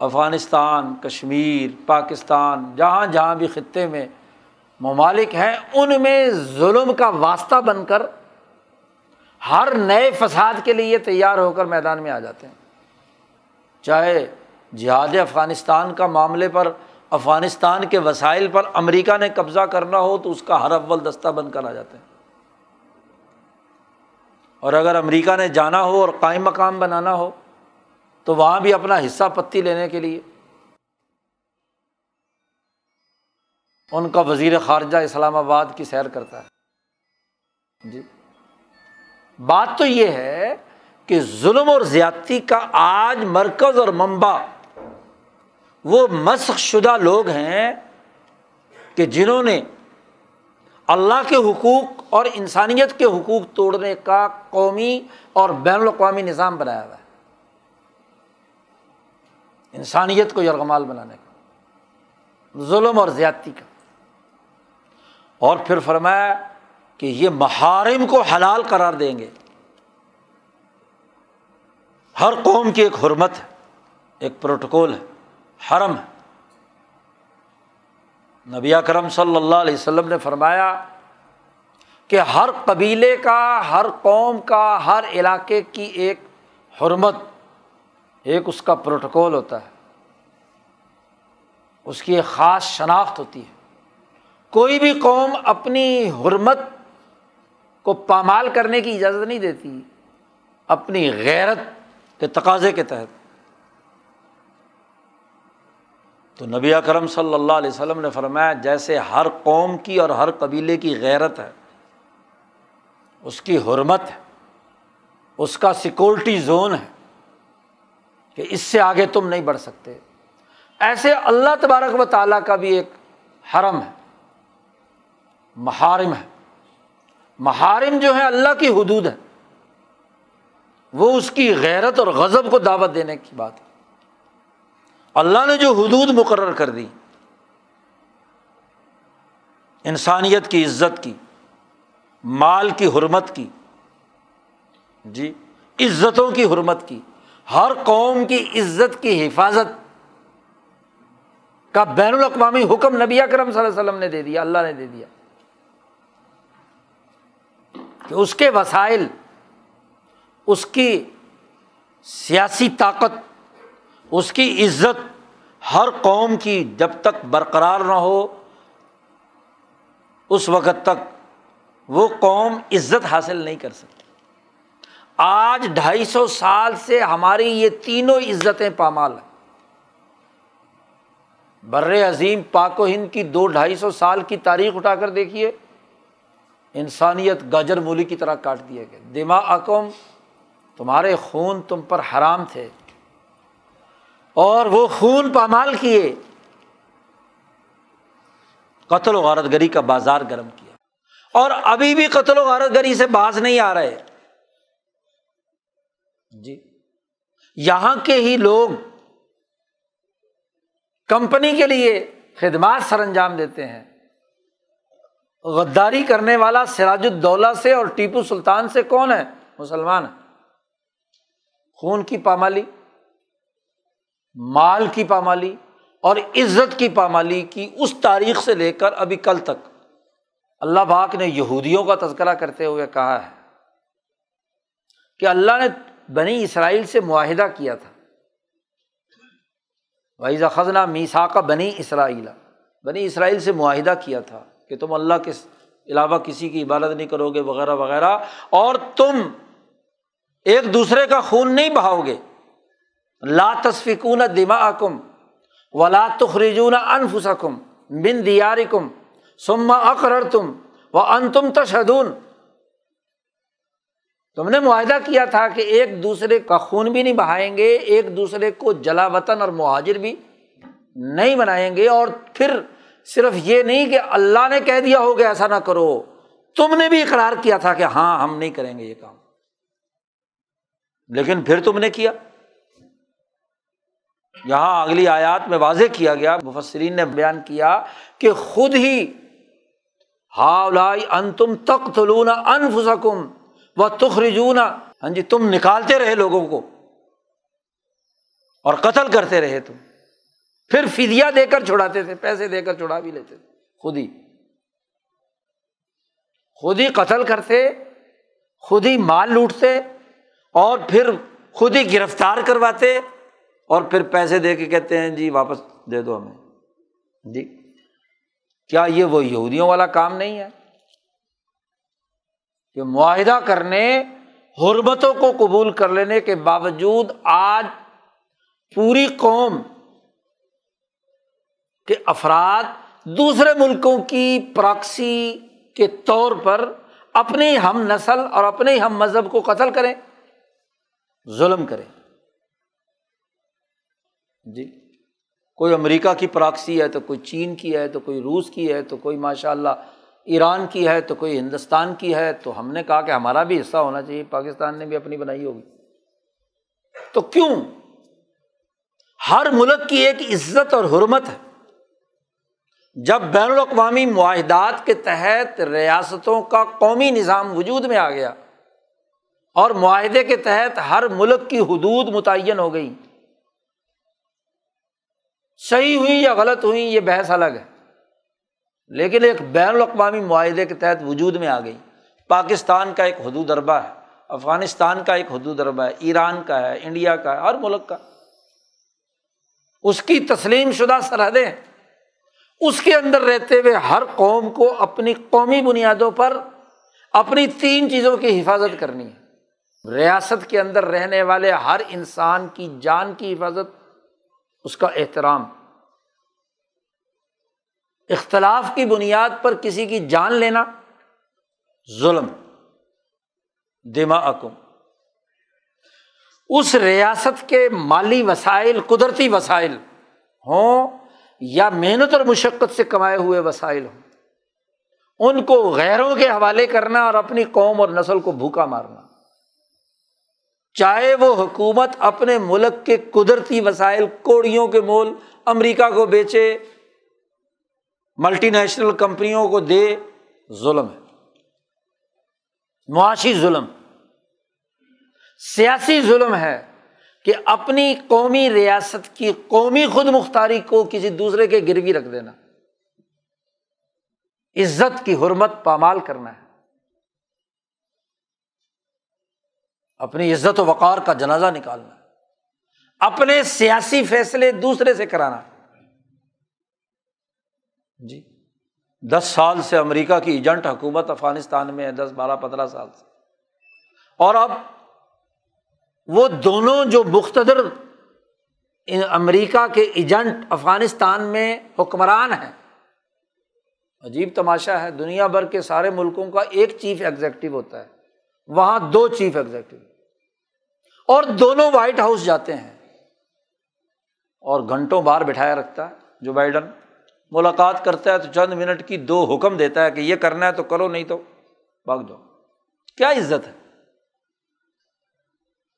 افغانستان، کشمیر، پاکستان، جہاں جہاں بھی خطے میں ممالک ہیں، ان میں ظلم کا واسطہ بن کر ہر نئے فساد کے لیے تیار ہو کر میدان میں آ جاتے ہیں۔ چاہے جہاد افغانستان کا معاملے پر، افغانستان کے وسائل پر امریکہ نے قبضہ کرنا ہو تو اس کا ہر اول دستہ بن کر آ جاتے ہیں اور اگر امریکہ نے جانا ہو اور قائم مقام بنانا ہو تو وہاں بھی اپنا حصہ پتی لینے کے لیے۔ ان کا وزیر خارجہ اسلام آباد کی سیر کرتا ہے۔ جی۔ بات تو یہ ہے کہ ظلم اور زیادتی کا آج مرکز اور منبع وہ مسخ شدہ لوگ ہیں کہ جنہوں نے اللہ کے حقوق اور انسانیت کے حقوق توڑنے کا قومی اور بین الاقوامی نظام بنایا ہوا ہے۔ انسانیت کو یرغمال بنانے کا، ظلم اور زیادتی کا۔ اور پھر فرمایا کہ یہ محارم کو حلال قرار دیں گے۔ ہر قوم کی ایک حرمت ہے، ایک پروٹوکول ہے، حرم ہے۔ نبی کرم صلی اللہ علیہ وسلم نے فرمایا کہ ہر قبیلے کا، ہر قوم کا، ہر علاقے کی ایک حرمت، ایک اس کا پروٹوکول ہوتا ہے۔ اس کی ایک خاص شناخت ہوتی ہے۔ کوئی بھی قوم اپنی حرمت کو پامال کرنے کی اجازت نہیں دیتی، اپنی غیرت کے تقاضے کے تحت۔ تو نبی اکرم صلی اللہ علیہ وسلم نے فرمایا، جیسے ہر قوم کی اور ہر قبیلے کی غیرت ہے، اس کی حرمت ہے، اس کا سیکورٹی زون ہے کہ اس سے آگے تم نہیں بڑھ سکتے۔ ایسے اللہ تبارک و تعالیٰ کا بھی ایک حرم ہے، محارم ہے۔ محارم جو ہے اللہ کی حدود ہے وہ اس کی غیرت اور غضب کو دعوت دینے کی بات ہے۔ اللہ نے جو حدود مقرر کر دی، انسانیت کی عزت کی، مال کی حرمت کی جی عزتوں کی حرمت کی، ہر قوم کی عزت کی حفاظت کا بین الاقوامی حکم نبی اکرم صلی اللہ علیہ وسلم نے دے دیا، اللہ نے دے دیا۔ کہ اس کے وسائل اس کی سیاسی طاقت، اس کی عزت ہر قوم کی جب تک برقرار نہ ہو، اس وقت تک وہ قوم عزت حاصل نہیں کر سکتی۔ آج ڈھائی سو سال سے ہماری یہ تینوں عزتیں پامال ہیں۔ بر عظیم پاک و ہند کی دو ڈھائی سو سال کی تاریخ اٹھا کر دیکھیے، انسانیت گاجر مولی کی طرح کاٹ دیا گیا دماغ اکم تمہارے خون تم پر حرام تھے۔ اور وہ خون پامال کیے۔ قتل و غارت گری کا بازار گرم کیا۔ اور ابھی بھی قتل و غارت گری سے باز نہیں آ رہے۔ جی۔ یہاں کے ہی لوگ کمپنی کے لیے خدمات سر انجام دیتے ہیں۔ غداری کرنے والا سراج الدولہ سے اور ٹیپو سلطان سے کون ہے؟ مسلمان خون کی پامالی، مال کی پامالی اور عزت کی پامالی کی اس تاریخ سے لے کر ابھی کل تک۔ اللہ باق نے یہودیوں کا تذکرہ کرتے ہوئے کہا ہے کہ اللہ نے بنی اسرائیل سے معاہدہ کیا تھا۔ وائزہ خزنہ میسا کا بنی اسرائیل بنی اسرائیل سے معاہدہ کیا تھا کہ تم اللہ کے علاوہ کسی کی عبادت نہیں کرو گے، وغیرہ وغیرہ۔ اور تم ایک دوسرے کا خون نہیں بہاؤ گے۔ لا تصفکون دما کم ولا تخرجون انفسکم بن دیار کم سما اقرر تم و ان تم تشدون تم نے معاہدہ کیا تھا کہ ایک دوسرے کا خون بھی نہیں بہائیں گے، ایک دوسرے کو جلا وطن اور مہاجر بھی نہیں بنائیں گے۔ اور پھر صرف یہ نہیں کہ اللہ نے کہہ دیا ہوگا، ایسا نہ کرو۔ تم نے بھی اقرار کیا تھا کہ ہاں ہم نہیں کریں گے یہ کام۔ لیکن پھر تم نے کیا؟ یہاں اگلی آیات میں واضح کیا گیا، مفسرین نے بیان کیا کہ خود ہی ہا ان تم تخت تلونا انفسکم و تخرجونا ہاں جی تم نکالتے رہے لوگوں کو اور قتل کرتے رہے تم۔ پھر فدیا دے کر چھڑاتے تھے، پیسے دے کر چھڑا بھی لیتے تھے۔ خود ہی۔ خود ہی قتل کرتے، خود ہی مال لوٹتے اور پھر خود ہی گرفتار کرواتے اور پھر پیسے دے کے کہتے ہیں جی واپس دے دو ہمیں۔ جی۔ کیا یہ وہ یہودیوں والا کام نہیں ہے؟ کہ معاہدہ کرنے حربتوں کو قبول کر لینے کے باوجود آج پوری قوم کہ افراد دوسرے ملکوں کی پراکسی کے طور پر اپنے ہم نسل اور اپنے ہم مذہب کو قتل کریں۔ ظلم کریں جی کوئی امریکہ کی پراکسی ہے تو کوئی چین کی ہے تو کوئی روس کی ہے تو کوئی ماشاء اللہ ایران کی ہے تو کوئی ہندوستان کی ہے تو ہم نے کہا کہ ہمارا بھی حصہ ہونا چاہیے، پاکستان نے بھی اپنی بنائی ہوگی۔ تو کیوں؟ ہر ملک کی ایک عزت اور حرمت ہے۔ جب بین الاقوامی معاہدات کے تحت ریاستوں کا قومی نظام وجود میں آ گیا اور معاہدے کے تحت ہر ملک کی حدود متعین ہو گئی۔ صحیح ہوئی یا غلط ہوئی یہ بحث الگ ہے۔ لیکن ایک بین الاقوامی معاہدے کے تحت وجود میں آ گئی۔ پاکستان کا ایک حدود اربا ہے، افغانستان کا ایک حدود اربا ہے، ایران کا ہے، انڈیا کا ہے، ہر ملک کا۔ اس کی تسلیم شدہ سرحدیں اس کے اندر رہتے ہوئے ہر قوم کو اپنی قومی بنیادوں پر اپنی تین چیزوں کی حفاظت کرنی ہے۔ ریاست کے اندر رہنے والے ہر انسان کی جان کی حفاظت، اس کا احترام۔ اختلاف کی بنیاد پر کسی کی جان لینا ظلم۔ دماغم اس ریاست کے مالی وسائل قدرتی وسائل ہوں یا محنت اور مشقت سے کمائے ہوئے وسائل ہوں، ان کو غیروں کے حوالے کرنا اور اپنی قوم اور نسل کو بھوکا مارنا۔ چاہے وہ حکومت اپنے ملک کے قدرتی وسائل کوڑیوں کے مول امریکہ کو بیچے ملٹی نیشنل کمپنیوں کو دے، ظلم ہے۔ معاشی ظلم۔ سیاسی ظلم ہے کہ اپنی قومی ریاست کی قومی خود مختاری کو کسی دوسرے کے گروی رکھ دینا۔ عزت کی حرمت پامال کرنا ہے۔ اپنی عزت و وقار کا جنازہ نکالنا، اپنے سیاسی فیصلے دوسرے سے کرانا۔ جی دس سال سے امریکہ کی ایجنٹ حکومت افغانستان میں ہے، دس بارہ پندرہ سال سے۔ اور اب وہ دونوں جو مختدر امریکہ کے ایجنٹ افغانستان میں حکمران ہیں۔ عجیب تماشا ہے، دنیا بھر کے سارے ملکوں کا ایک چیف ایگزیکٹو ہوتا ہے، وہاں دو چیف ایگزیکٹو اور دونوں وائٹ ہاؤس جاتے ہیں۔ اور گھنٹوں بار بٹھایا رکھتا ہے جو بائڈن ملاقات کرتا ہے تو چند منٹ کی دو حکم دیتا ہے کہ یہ کرنا ہے تو کرو، نہیں تو بھاگ دو۔ کیا عزت ہے؟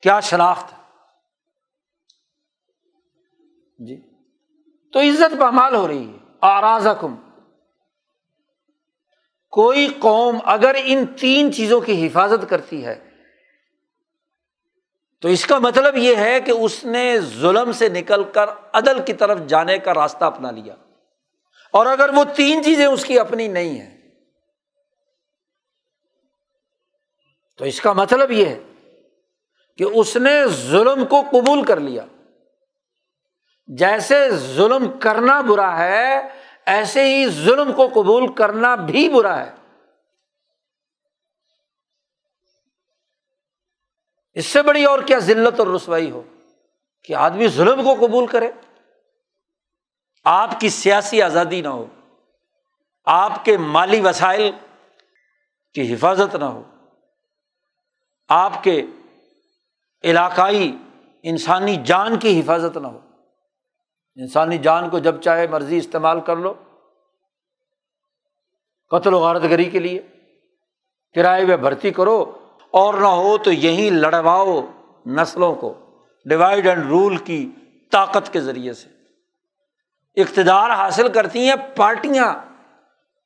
کیا شناخت ہے؟ جی۔ تو عزت پامال ہو رہی ہے۔ آراز حکم کوئی قوم اگر ان تین چیزوں کی حفاظت کرتی ہے تو اس کا مطلب یہ ہے کہ اس نے ظلم سے نکل کر عدل کی طرف جانے کا راستہ اپنا لیا۔ اور اگر وہ تین چیزیں اس کی اپنی نہیں ہے تو اس کا مطلب یہ ہے کہ اس نے ظلم کو قبول کر لیا۔ جیسے ظلم کرنا برا ہے، ایسے ہی ظلم کو قبول کرنا بھی برا ہے۔ اس سے بڑی اور کیا ذلت اور رسوائی ہو کہ آدمی ظلم کو قبول کرے؟ آپ کی سیاسی آزادی نہ ہو، آپ کے مالی وسائل کی حفاظت نہ ہو، آپ کے علاقائی انسانی جان کی حفاظت نہ ہو۔ انسانی جان کو جب چاہے مرضی استعمال کر لو، قتل و غارت گری کے لیے، کرائے میں بھرتی کرو اور نہ ہو تو یہیں لڑواؤ نسلوں کو ڈیوائڈ اینڈ رول کی طاقت کے ذریعے سے۔ اقتدار حاصل کرتی ہیں پارٹیاں۔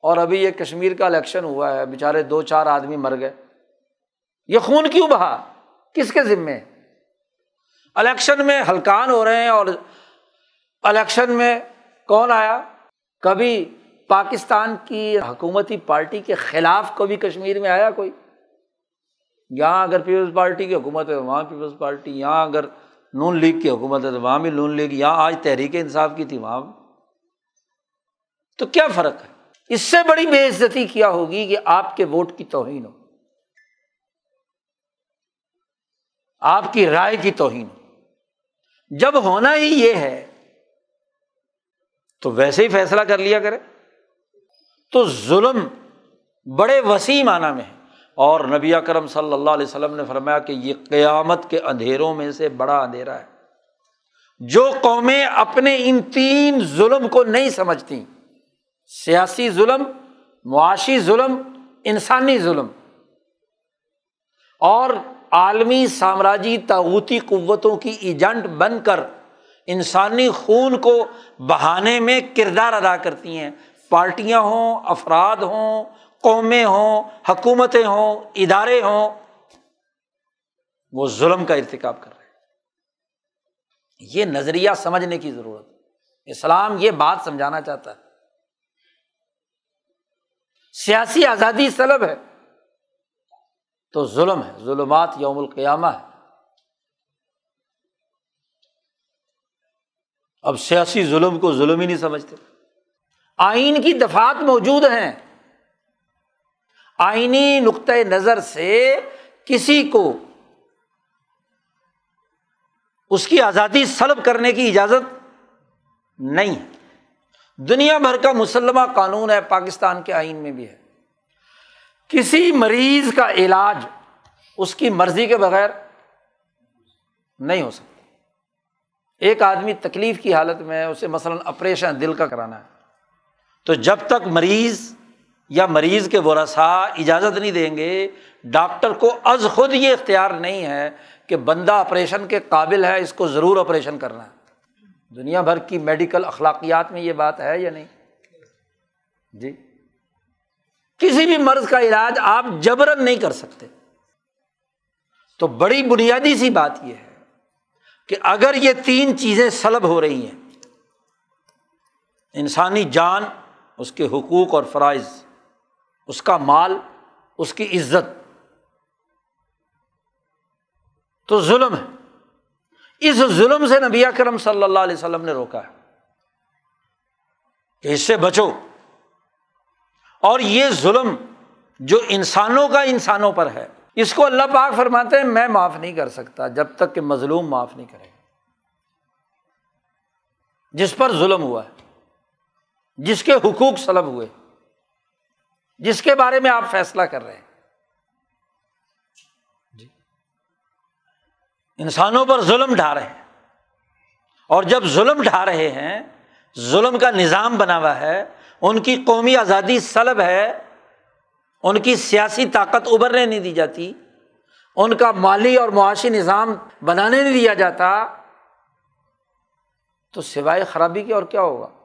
اور ابھی یہ کشمیر کا الیکشن ہوا ہے بےچارے دو چار آدمی مر گئے۔ یہ خون کیوں بہا؟ کس کے ذمے؟ الیکشن میں ہلکان ہو رہے ہیں اور الیکشن میں کون آیا؟ کبھی پاکستان کی حکومتی پارٹی کے خلاف کبھی کشمیر میں آیا کوئی؟ یہاں اگر پیپلز پارٹی کی حکومت ہے، وہاں پیپلز پارٹی، یہاں اگر نون لیگ کی حکومت ہے تو وہاں بھی نون لیگ، یہاں آج تحریک انصاف کی تھی وہاں۔ تو کیا فرق ہے؟ اس سے بڑی بے عزتی کیا ہوگی کہ آپ کے ووٹ کی توہین ہو؟ آپ کی رائے کی توہین ہو۔ جب ہونا ہی یہ ہے، تو ویسے ہی فیصلہ کر لیا کرے۔ تو ظلم بڑے وسیع معنی میں ہے۔ اور نبی کرم صلی اللہ علیہ وسلم نے فرمایا کہ یہ قیامت کے اندھیروں میں سے بڑا اندھیرا ہے۔ جو قومیں اپنے ان تین ظلم کو نہیں سمجھتی سیاسی ظلم، معاشی ظلم، انسانی ظلم، اور عالمی سامراجی تاوتی قوتوں کی ایجنٹ بن کر انسانی خون کو بہانے میں کردار ادا کرتی ہیں۔ پارٹیاں ہوں، افراد ہوں قومیں ہوں، حکومتیں ہوں، ادارے ہوں، وہ ظلم کا ارتکاب کر رہے ہیں۔ یہ نظریہ سمجھنے کی ضرورت اسلام یہ بات سمجھانا چاہتا ہے۔ سیاسی آزادی سلب ہے تو ظلم ہے۔ ظلمات یوم القیامہ ہے۔ اب سیاسی ظلم کو ظلم ہی نہیں سمجھتے۔ آئین کی دفات موجود ہیں۔ آئینی نقطۂ نظر سے کسی کو اس کی آزادی سلب کرنے کی اجازت نہیں۔ ہے دنیا بھر کا مسلمہ قانون ہے، پاکستان کے آئین میں بھی ہے۔ کسی مریض کا علاج اس کی مرضی کے بغیر نہیں ہو سکتا۔ ایک آدمی تکلیف کی حالت میں اسے مثلاً آپریشن دل کا کرانا ہے۔ تو جب تک مریض یا مریض کے ورثا اجازت نہیں دیں گے، ڈاکٹر کو از خود یہ اختیار نہیں ہے کہ بندہ آپریشن کے قابل ہے، اس کو ضرور آپریشن کرنا ہے۔ دنیا بھر کی میڈیکل اخلاقیات میں یہ بات ہے یا نہیں؟ جی۔ کسی بھی مرض کا علاج آپ جبرن نہیں کر سکتے۔ تو بڑی بنیادی سی بات یہ ہے کہ اگر یہ تین چیزیں سلب ہو رہی ہیں، انسانی جان، اس کے حقوق اور فرائض اس کا مال، اس کی عزت۔ تو ظلم ہے۔ اس ظلم سے نبی کرم صلی اللہ علیہ وسلم نے روکا ہے۔ کہ اس سے بچو۔ اور یہ ظلم جو انسانوں کا انسانوں پر ہے، اس کو اللہ پاک فرماتے ہیں، میں معاف نہیں کر سکتا جب تک کہ مظلوم معاف نہیں کرے جس پر ظلم ہوا ہے، جس کے حقوق سلب ہوئے۔ جس کے بارے میں آپ فیصلہ کر رہے ہیں۔ جی۔ انسانوں پر ظلم ڈھا رہے ہیں۔ اور جب ظلم ڈھا رہے ہیں، ظلم کا نظام بنا ہوا ہے، ان کی قومی آزادی سلب ہے، ان کی سیاسی طاقت ابھرنے نہیں دی جاتی، ان کا مالی اور معاشی نظام بنانے نہیں دیا جاتا، تو سوائے خرابی کے اور کیا ہوگا؟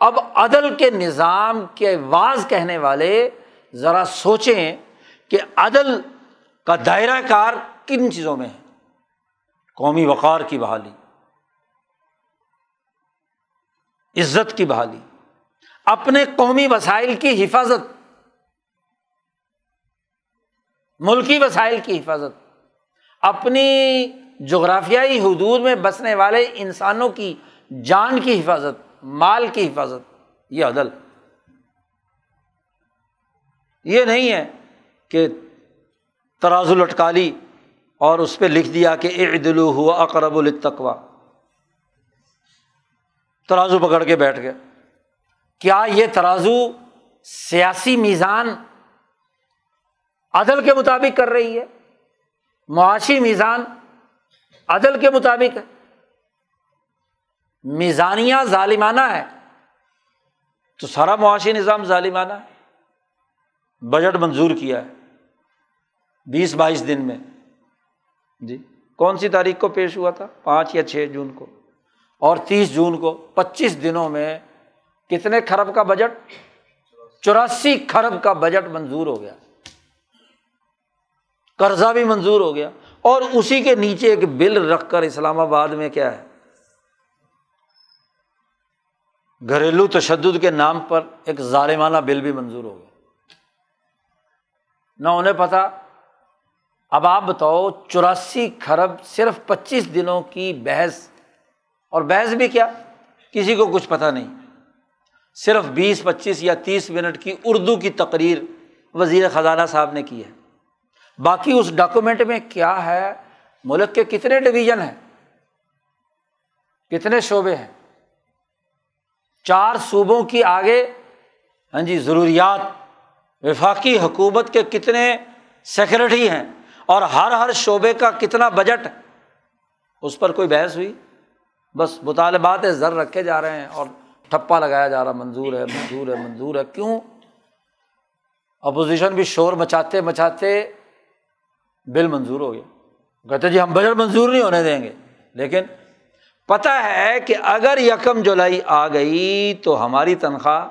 اب عدل کے نظام کے واز کہنے والے ذرا سوچیں کہ عدل کا دائرہ کار کن چیزوں میں ہے؟ قومی وقار کی بحالی، عزت کی بحالی، اپنے قومی وسائل کی حفاظت، ملکی وسائل کی حفاظت، اپنی جغرافیائی حدود میں بسنے والے انسانوں کی جان کی حفاظت مال کی حفاظت، یہ عدل۔ یہ نہیں ہے کہ ترازو لٹکالی اور اس پہ لکھ دیا کہ عدلو ہوا اقرب التقوا ترازو پکڑ کے بیٹھ گیا کیا یہ ترازو سیاسی میزان عدل کے مطابق کر رہی ہے؟ معاشی میزان عدل کے مطابق ہے۔ میزانیہ ظالمانہ ہے تو سارا معاشی نظام ظالمانہ ہے۔ بجٹ منظور کیا ہے۔ بیس بائیس دن میں۔ جی۔ کون سی تاریخ کو پیش ہوا تھا؟ پانچ یا چھ جون کو۔ اور تیس جون کو۔ پچیس دنوں میں کتنے کھرب کا بجٹ؟ چوراسی کھرب کا بجٹ منظور ہو گیا۔ قرضہ بھی منظور ہو گیا۔ اور اسی کے نیچے ایک بل رکھ کر اسلام آباد میں کیا ہے؟ گھریلو تشدد کے نام پر ایک ظالمانہ بل بھی منظور ہو گیا۔ نہ انہیں پتا۔ اب آپ بتاؤ، چوراسی کھرب صرف پچیس دنوں کی بحث، اور بحث بھی کیا؟ کسی کو کچھ پتا نہیں۔ صرف بیس، پچیس یا تیس منٹ کی اردو کی تقریر وزیر خزانہ صاحب نے کی ہے۔ باقی اس ڈاکومنٹ میں کیا ہے؟ ملک کے کتنے ڈویژن ہیں؟ کتنے شعبے ہیں؟ چار صوبوں کی آگے ہاں جی ضروریات، وفاقی حکومت کے کتنے سیکرٹری ہیں اور ہر ہر شعبے کا کتنا بجٹ، اس پر کوئی بحث ہوئی؟ بس مطالبات زر رکھے جا رہے ہیں اور ٹھپا لگایا جا رہا، منظور ہے منظور ہے منظور ہے۔ کیوں؟ اپوزیشن بھی شور مچاتے مچاتے بل منظور ہو گیا۔ کہتے جی ہم بجٹ منظور نہیں ہونے دیں گے، لیکن پتا ہے کہ اگر یکم جولائی آ گئی تو ہماری تنخواہ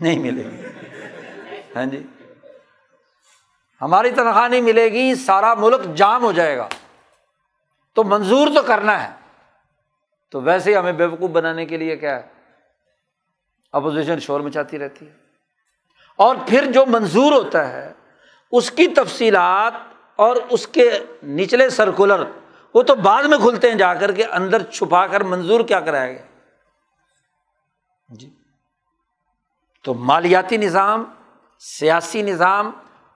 نہیں ملے گی۔ ہاں جی۔ ہماری تنخواہ نہیں ملے گی، سارا ملک جام ہو جائے گا۔ تو منظور تو کرنا ہے۔ تو ویسے ہی ہمیں بے وقوف بنانے کے لیے کیا ہے؟ اپوزیشن شور مچاتی رہتی ہے۔ اور پھر جو منظور ہوتا ہے، اس کی تفصیلات اور اس کے نچلے سرکولر وہ تو بعد میں کھلتے ہیں جا کر کے اندر چھپا کر منظور کیا کرایا گیا؟ جی۔ تو مالیاتی نظام، سیاسی نظام،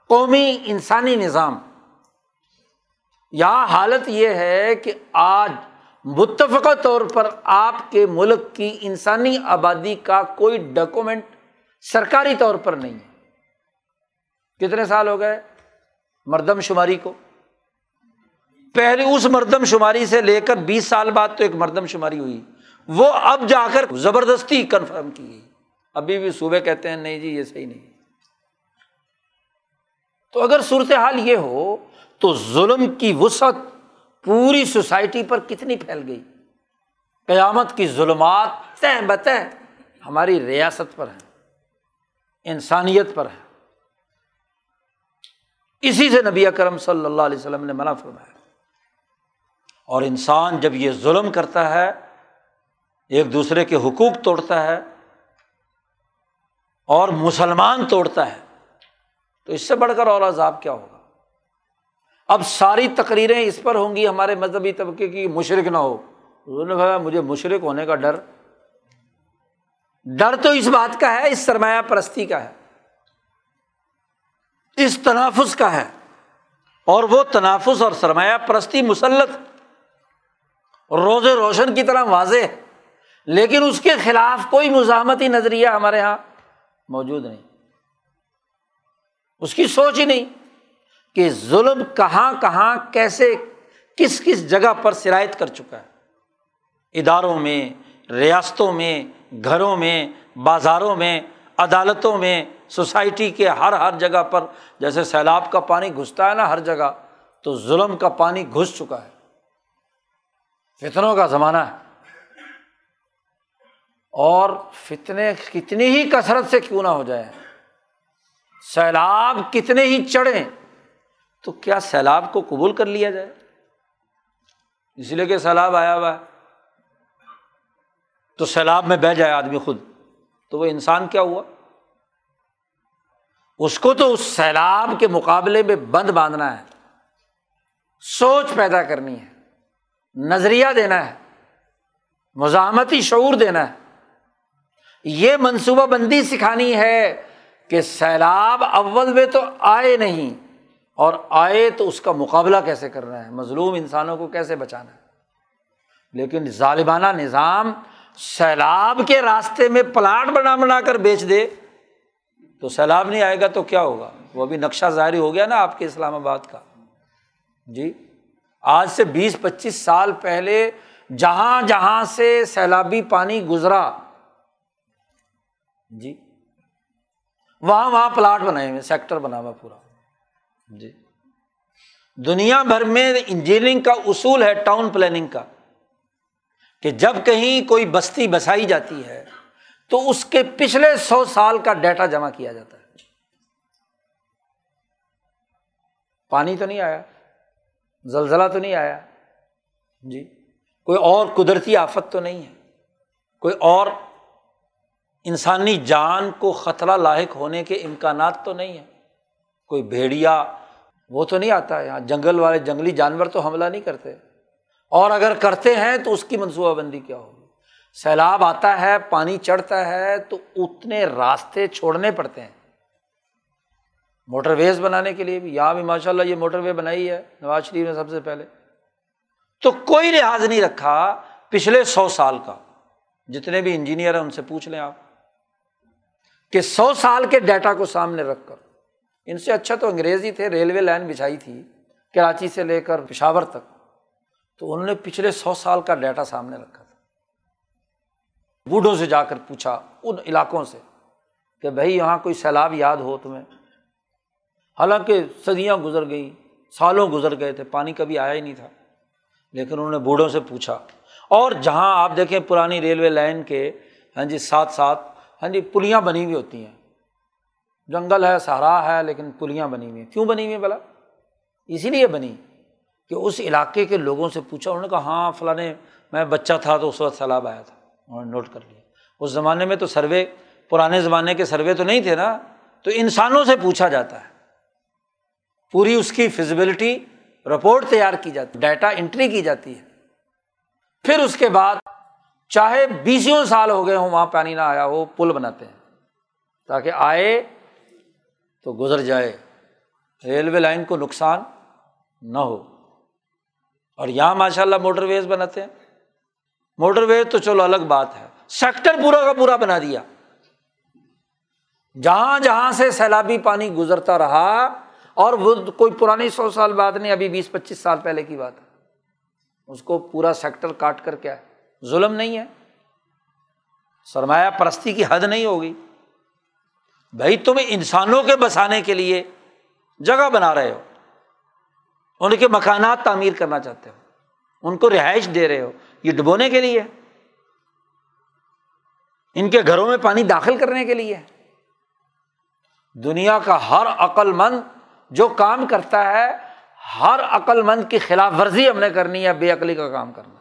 قومی انسانی نظام۔ یہاں حالت یہ ہے کہ آج متفقہ طور پر آپ کے ملک کی انسانی آبادی کا کوئی ڈاکومنٹ سرکاری طور پر نہیں ہے۔ کتنے سال ہو گئے؟ مردم شماری کو۔ پہلے اس مردم شماری سے لے کر بیس سال بعد تو ایک مردم شماری ہوئی۔ وہ اب جا کر زبردستی کنفرم کی۔ گئی ابھی بھی صوبے کہتے ہیں، نہیں جی یہ صحیح نہیں۔ تو اگر صورت حال یہ ہو، تو ظلم کی وسعت پوری سوسائٹی پر کتنی پھیل گئی؟ قیامت کی ظلمات طے بتہ ہماری ریاست پر ہے انسانیت پر ہے اسی سے نبی اکرم صلی اللہ علیہ وسلم نے منع فرمایا۔ اور انسان جب یہ ظلم کرتا ہے، ایک دوسرے کے حقوق توڑتا ہے اور مسلمان توڑتا ہے، تو اس سے بڑھ کر اور عذاب کیا ہوگا؟ اب ساری تقریریں اس پر ہوں گی، ہمارے مذہبی طبقے کی مشرق نہ ہو۔ انہوں نے کہا مجھے مشرق ہونے کا ڈر۔ ڈر تو اس بات کا ہے، اس سرمایہ پرستی کا ہے۔ اس تنافس کا ہے۔ اور وہ تنافس اور سرمایہ پرستی مسلط روز روشن کی طرح واضح ہے۔ لیکن اس کے خلاف کوئی مزاحمتی نظریہ ہمارے یہاں موجود نہیں۔ اس کی سوچ ہی نہیں کہ ظلم کہاں کہاں کیسے کس کس جگہ پر سرایت کر چکا ہے۔ اداروں میں، ریاستوں میں، گھروں میں، بازاروں میں، عدالتوں میں، سوسائٹی کے ہر ہر جگہ پر جیسے سیلاب کا پانی گھستا ہے نا ہر جگہ، تو ظلم کا پانی گھس چکا ہے۔ فتنوں کا زمانہ ہے۔ اور فتنے کتنی ہی کثرت سے کیوں نہ ہو جائے سیلاب کتنے ہی چڑھیں تو کیا سیلاب کو قبول کر لیا جائے؟ اس لیے کہ سیلاب آیا ہوا ہے۔ تو سیلاب میں بہ جائے آدمی خود۔ تو وہ انسان کیا ہوا؟ اس کو تو اس سیلاب کے مقابلے میں بند باندھنا ہے۔ سوچ پیدا کرنی ہے۔ نظریہ دینا ہے، مزاحمتی شعور دینا ہے۔ یہ منصوبہ بندی سکھانی ہے کہ سیلاب اول میں تو آئے نہیں، اور آئے تو اس کا مقابلہ کیسے کرنا ہے؟ مظلوم انسانوں کو کیسے بچانا ہے؟ لیکن ظالمانہ نظام سیلاب کے راستے میں پلاٹ بنا بنا کر بیچ دے، تو سیلاب نہیں آئے گا تو کیا ہوگا؟ وہ بھی نقشہ ظاہر ہو گیا نا آپ کے اسلام آباد کا۔ جی؟ آج سے بیس پچیس سال پہلے جہاں جہاں سے سیلابی پانی گزرا۔ جی۔ وہاں وہاں پلاٹ بنائے ہوئے، سیکٹر بنا ہوا پورا۔ جی۔ دنیا بھر میں انجینئرنگ کا اصول ہے ٹاؤن پلاننگ کا، کہ جب کہیں کوئی بستی بسائی جاتی ہے تو اس کے پچھلے سو سال کا ڈیٹا جمع کیا جاتا ہے۔ پانی تو نہیں آیا۔ زلزلہ تو نہیں آیا۔ جی۔ کوئی اور قدرتی آفت تو نہیں ہے۔ کوئی اور انسانی جان کو خطرہ لاحق ہونے کے امکانات تو نہیں ہیں۔ کوئی بھیڑیا، وہ تو نہیں آتا یہاں جنگل والے، جنگلی جانور تو حملہ نہیں کرتے۔ اور اگر کرتے ہیں تو اس کی منصوبہ بندی کیا ہوگی؟ سیلاب آتا ہے، پانی چڑھتا ہے تو اتنے راستے چھوڑنے پڑتے ہیں۔ موٹر ویز بنانے کے لیے بھی، یہاں بھی ماشاء اللہ یہ موٹر وے بنائی ہے، نواز شریف نے سب سے پہلے۔ تو کوئی لحاظ نہیں رکھا پچھلے سو سال کا۔ جتنے بھی انجینئر ہیں ان سے پوچھ لیں آپ۔ کہ سو سال کے ڈیٹا کو سامنے رکھ کر۔ ان سے اچھا تو انگریزی تھے، ریلوے لائن بچھائی تھی، کراچی سے لے کر پشاور تک۔ تو انہوں نے پچھلے سو سال کا ڈیٹا سامنے رکھا تھا۔ بوڑھوں سے جا کر پوچھا ان علاقوں سے کہ بھائی یہاں کوئی سیلاب یاد ہو تمہیں؟ حالانکہ صدیاں گزر گئیں، سالوں گزر گئے تھے، پانی کبھی آیا ہی نہیں تھا۔ لیکن انہوں نے بوڑھوں سے پوچھا۔ اور جہاں آپ دیکھیں پرانی ریلوے لائن کے ہاں جی ساتھ ساتھ ہاں جی پلیاں بنی ہوئی ہوتی ہیں۔ جنگل ہے سہارا ہے، لیکن پلیاں بنی ہوئی ہیں۔ کیوں بنی ہوئی ہیں بلا اسی لیے بنی کہ اس علاقے کے لوگوں سے پوچھا۔ انہوں نے کہا ہاں فلاں میں بچہ تھا تو اس وقت سیلاب آیا تھا۔ انہوں نے نوٹ کر لیا۔ اس زمانے میں تو سروے، پرانے زمانے کے سروے تو نہیں تھے نا؟ تو انسانوں سے پوچھا جاتا ہے۔ پوری اس کی فزیبلٹی رپورٹ تیار کی جاتی ڈیٹا انٹری کی جاتی ہے۔ پھر اس کے بعد چاہے بیسوں سال ہو گئے ہوں وہاں پانی نہ آیا ہو، پل بناتے ہیں۔ تاکہ آئے تو گزر جائے۔ ریلوے لائن کو نقصان نہ ہو۔ اور یہاں ماشاء اللہ موٹر ویز بناتے ہیں۔ موٹر ویز تو چلو الگ بات ہے۔ سیکٹر پورا کا پورا بنا دیا۔ جہاں جہاں سے سیلابی پانی گزرتا رہا اور وہ کوئی پرانی سو سال بعد نہیں، ابھی بیس، پچیس سال پہلے کی بات ہے۔ اس کو پورا سیکٹر کاٹ کر کیا ہے ظلم نہیں ہے۔ سرمایہ پرستی کی حد نہیں ہوگی۔ بھائی تم انسانوں کے بسانے کے لیے جگہ بنا رہے ہو۔ ان کے مکانات تعمیر کرنا چاہتے ہو۔ ان کو رہائش دے رہے ہو۔ یہ ڈبونے کے لیے۔ ان کے گھروں میں پانی داخل کرنے کے لیے۔ دنیا کا ہر عقل مند جو کام کرتا ہے، ہر عقل مند کی خلاف ورزی ہم نے کرنی ہے، بے عقلی کا کام کرنا۔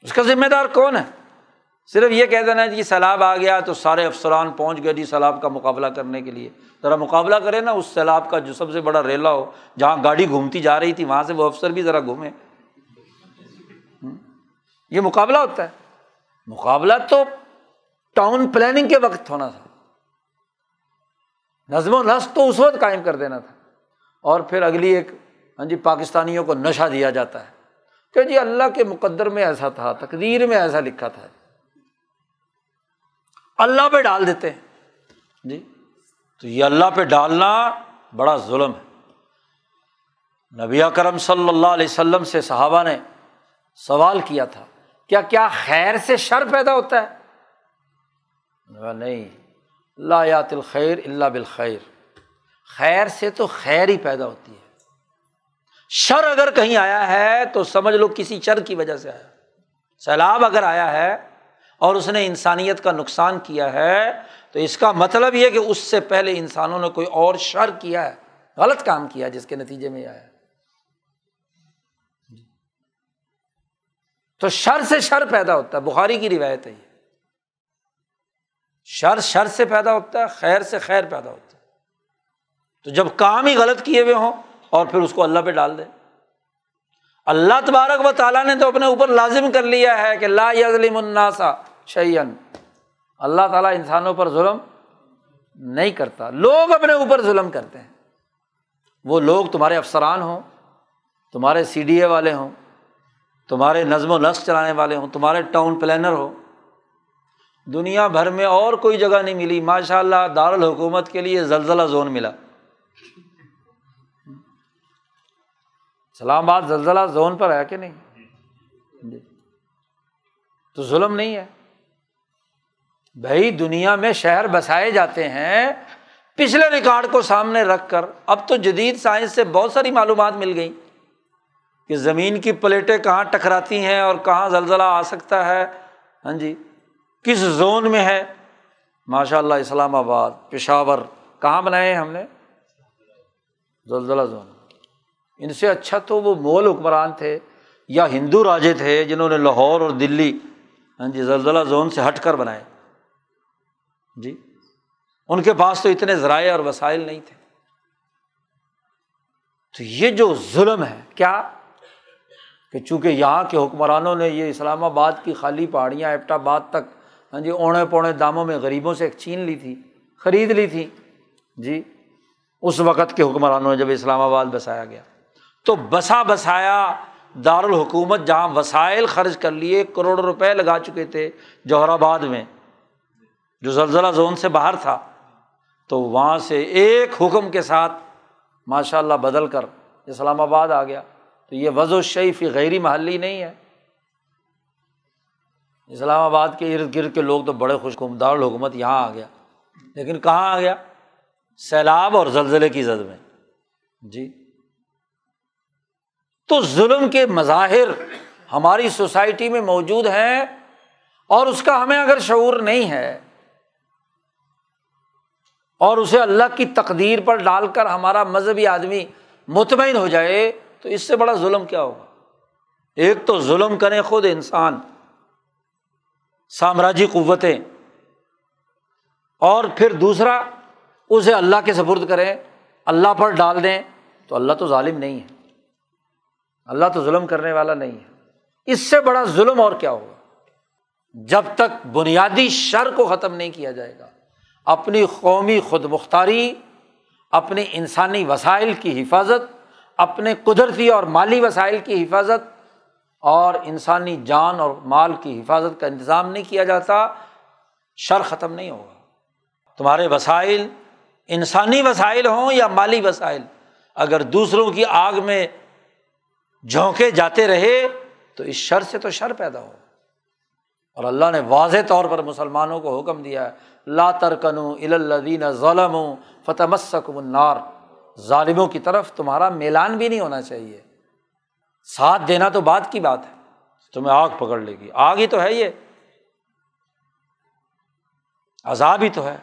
اس کا ذمہ دار کون ہے؟ صرف یہ کہہ دینا جی سیلاب آ گیا تو سارے افسران پہنچ گئے جی سیلاب کا مقابلہ کرنے کے لیے۔ ذرا مقابلہ کرے نا، اس سیلاب کا جو سب سے بڑا ریلا ہو، جہاں گاڑی گھومتی جا رہی تھی، وہاں سے وہ افسر بھی ذرا گھومے یہ مقابلہ ہوتا ہے۔ مقابلہ تو ٹاؤن پلاننگ کے وقت ہونا تھا۔ نظم و نسق تو اس وقت قائم کر دینا تھا۔ اور پھر اگلی ایک ہاں جی پاکستانیوں کو نشہ دیا جاتا ہے۔ کہ جی اللہ کے مقدر میں ایسا تھا، تقدیر میں ایسا لکھا تھا۔ اللہ پہ ڈال دیتے ہیں۔ جی تو یہ اللہ پہ ڈالنا بڑا ظلم ہے۔ نبی کرم صلی اللہ علیہ وسلم سے صحابہ نے سوال کیا تھا، کیا کیا خیر سے شر پیدا ہوتا ہے؟ نہیں۔ لا یات الخیر اللہ بالخیر۔ خیر سے تو خیر ہی پیدا ہوتی ہے۔ شر اگر کہیں آیا ہے تو سمجھ لو کسی شر کی وجہ سے آیا۔ سیلاب اگر آیا ہے اور اس نے انسانیت کا نقصان کیا ہے تو اس کا مطلب یہ کہ اس سے پہلے انسانوں نے کوئی اور شر کیا ہے، غلط کام کیا جس کے نتیجے میں آیا۔ تو شر سے شر پیدا ہوتا ہے۔ بخاری کی روایت ہے یہ۔ شر شر سے پیدا ہوتا ہے، خیر سے خیر پیدا ہوتا ہے۔ تو جب کام ہی غلط کیے ہوئے ہوں اور پھر اس کو اللہ پہ ڈال دیں۔ اللہ تبارک و تعالیٰ نے تو اپنے اوپر لازم کر لیا ہے کہ لا یزلم الناسا شعین اللہ تعالیٰ انسانوں پر ظلم نہیں کرتا۔ لوگ اپنے اوپر ظلم کرتے ہیں۔ وہ لوگ تمہارے افسران ہوں، تمہارے سی ڈی اے والے ہوں، تمہارے نظم و نسق چلانے والے ہوں، تمہارے ٹاؤن پلانر ہو دنیا بھر میں اور کوئی جگہ نہیں ملی۔ ماشاء اللہ دارالحکومت کے لیے زلزلہ زون ملا۔ اسلام آباد زلزلہ زون پر ہے کہ نہیں؟ تو ظلم نہیں ہے۔ بھائی، دنیا میں شہر بسائے جاتے ہیں۔ پچھلے ریکارڈ کو سامنے رکھ کر۔ اب تو جدید سائنس سے بہت ساری معلومات مل گئی کہ زمین کی پلیٹیں کہاں ٹکراتی ہیں اور کہاں زلزلہ آ سکتا ہے۔ ہاں جی۔ کس زون میں ہے؟ ماشاء اللہ اسلام آباد، پشاور۔ کہاں بنائے ہیں ہم نے؟ زلزلہ زون۔ ان سے اچھا تو وہ مول حکمران تھے یا ہندو راجے تھے جنہوں نے لاہور اور دلی ہاں جی زلزلہ زون سے ہٹ کر بنائے۔ جی ان کے پاس تو اتنے ذرائع اور وسائل نہیں تھے۔ تو یہ جو ظلم ہے، کیا؟ کہ چونکہ یہاں کے حکمرانوں نے یہ اسلام آباد کی خالی پہاڑیاں ایپٹ آباد تک ہاں جی اوڑے پوڑے داموں میں غریبوں سے ایک چھین لی تھی، خرید لی تھی۔ جی اس وقت کے حکمرانوں نے جب اسلام آباد بسایا گیا۔ تو بسا بسایا دارالحکومت، جہاں وسائل خرچ کر لیے کروڑ روپے لگا چکے تھے جوہر آباد میں۔ جو زلزلہ زون سے باہر تھا، تو وہاں سے ایک حکم کے ساتھ ماشاء اللہ بدل کر اسلام آباد آ گیا۔ تو یہ وضو و شیفی غیری محلی نہیں ہے۔ اسلام آباد کے ارد گرد کے لوگ تو بڑے خوش دار یہاں آ گیا۔ لیکن کہاں آ گیا؟ سیلاب اور زلزلے کی زد میں۔ جی۔ تو ظلم کے مظاہر ہماری سوسائٹی میں موجود ہیں اور اس کا ہمیں اگر شعور نہیں ہے اور اسے اللہ کی تقدیر پر ڈال کر ہمارا مذہبی آدمی مطمئن ہو جائے تو اس سے بڑا ظلم کیا ہوگا؟ ایک تو ظلم کریں خود انسان۔ سامراجی قوتیں۔ اور پھر دوسرا، اسے اللہ کے سپرد کریں، اللہ پر ڈال دیں، تو اللہ تو ظالم نہیں ہے۔ اللہ تو ظلم کرنے والا نہیں ہے۔ اس سے بڑا ظلم اور کیا ہوگا؟ جب تک بنیادی شر کو ختم نہیں کیا جائے گا، اپنی قومی خود مختاری اپنے انسانی وسائل کی حفاظت، اپنے قدرتی اور مالی وسائل کی حفاظت اور انسانی جان اور مال کی حفاظت کا انتظام نہیں کیا جاتا، شر ختم نہیں ہوگا۔ تمہارے وسائل انسانی وسائل ہوں یا مالی وسائل؟ اگر دوسروں کی آگ میں جھونکے جاتے رہے تو اس شر سے تو شر پیدا ہو اور اللہ نے واضح طور پر مسلمانوں کو حکم دیا ہے، لا ترکن الدین ظلم فتح مسکم النار۔ ظالموں کی طرف تمہارا میلان بھی نہیں ہونا چاہیے۔ ساتھ دینا تو بات کی بات ہے۔ تمہیں آگ پکڑ لے گی۔ آگ ہی تو ہے یہ۔ عذاب ہی تو ہے۔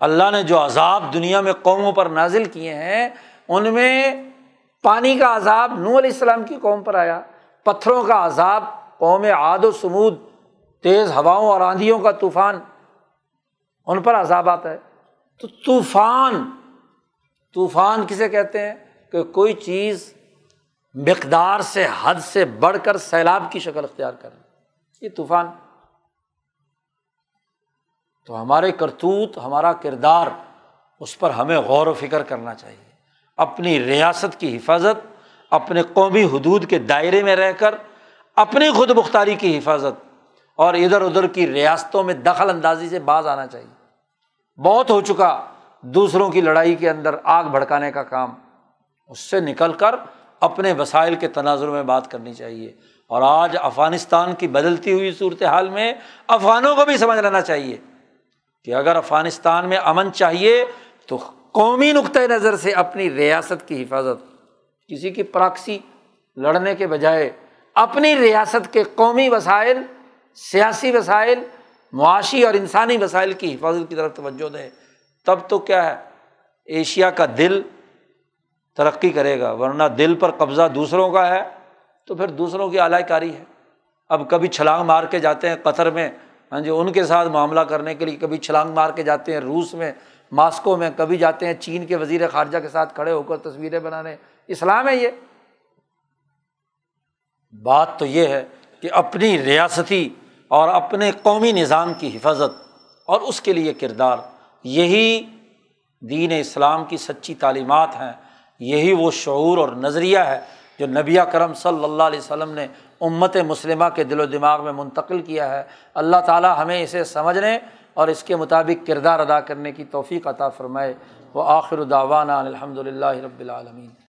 اللہ نے جو عذاب دنیا میں قوموں پر نازل کیے ہیں، ان میں پانی کا عذاب نو علیہ السلام کی قوم پر آیا۔ پتھروں کا عذاب قوم عاد و سمود، تیز ہواؤں اور آندھیوں کا طوفان، ان پر عذاب آتا ہے۔ تو طوفان طوفان کسے کہتے ہیں کہ کوئی چیز مقدار سے حد سے بڑھ کر سیلاب کی شکل اختیار کرے یہ طوفان۔ تو ہمارے کرتوت، ہمارا کردار، اس پر ہمیں غور و فکر کرنا چاہیے۔ اپنی ریاست کی حفاظت، اپنے قومی حدود کے دائرے میں رہ کر اپنی خود مختاری کی حفاظت اور ادھر ادھر کی ریاستوں میں دخل اندازی سے باز آنا چاہیے۔ بہت ہو چکا دوسروں کی لڑائی کے اندر آگ بھڑکانے کا کام۔ اس سے نکل کر اپنے وسائل کے تناظر میں بات کرنی چاہیے۔ اور آج افغانستان کی بدلتی ہوئی صورت حال میں افغانوں کو بھی سمجھ لینا چاہیے کہ اگر افغانستان میں امن چاہیے تو قومی نقطۂ نظر سے اپنی ریاست کی حفاظت، کسی کی پراکسی لڑنے کے بجائے اپنی ریاست کے قومی وسائل، سیاسی وسائل، معاشی اور انسانی وسائل کی حفاظت کی طرف توجہ دیں۔ تب تو کیا ہے؟ ایشیا کا دل ترقی کرے گا، ورنہ دل پر قبضہ دوسروں کا ہے تو پھر دوسروں کی اعلی کاری ہے۔ اب کبھی چھلانگ مار کے جاتے ہیں قطر میں ہاں جی ان کے ساتھ معاملہ کرنے کے لیے کبھی چھلانگ مار کے جاتے ہیں روس میں، ماسکو میں، کبھی جاتے ہیں چین کے وزیر خارجہ کے ساتھ کھڑے ہو کر تصویریں بنانے۔ اسلام ہے یہ۔ بات تو یہ ہے کہ اپنی ریاستی اور اپنے قومی نظام کی حفاظت اور اس کے لیے کردار، یہی دین اسلام کی سچی تعلیمات ہیں۔ یہی وہ شعور اور نظریہ ہے جو نبی کرم صلی اللہ علیہ وسلم نے امت مسلمہ کے دل و دماغ میں منتقل کیا ہے۔ اللہ تعالیٰ ہمیں اسے سمجھنے اور اس کے مطابق کردار ادا کرنے کی توفیق عطا فرمائے۔ وہ آخر داوانہ الحمد للہ رب العالمین۔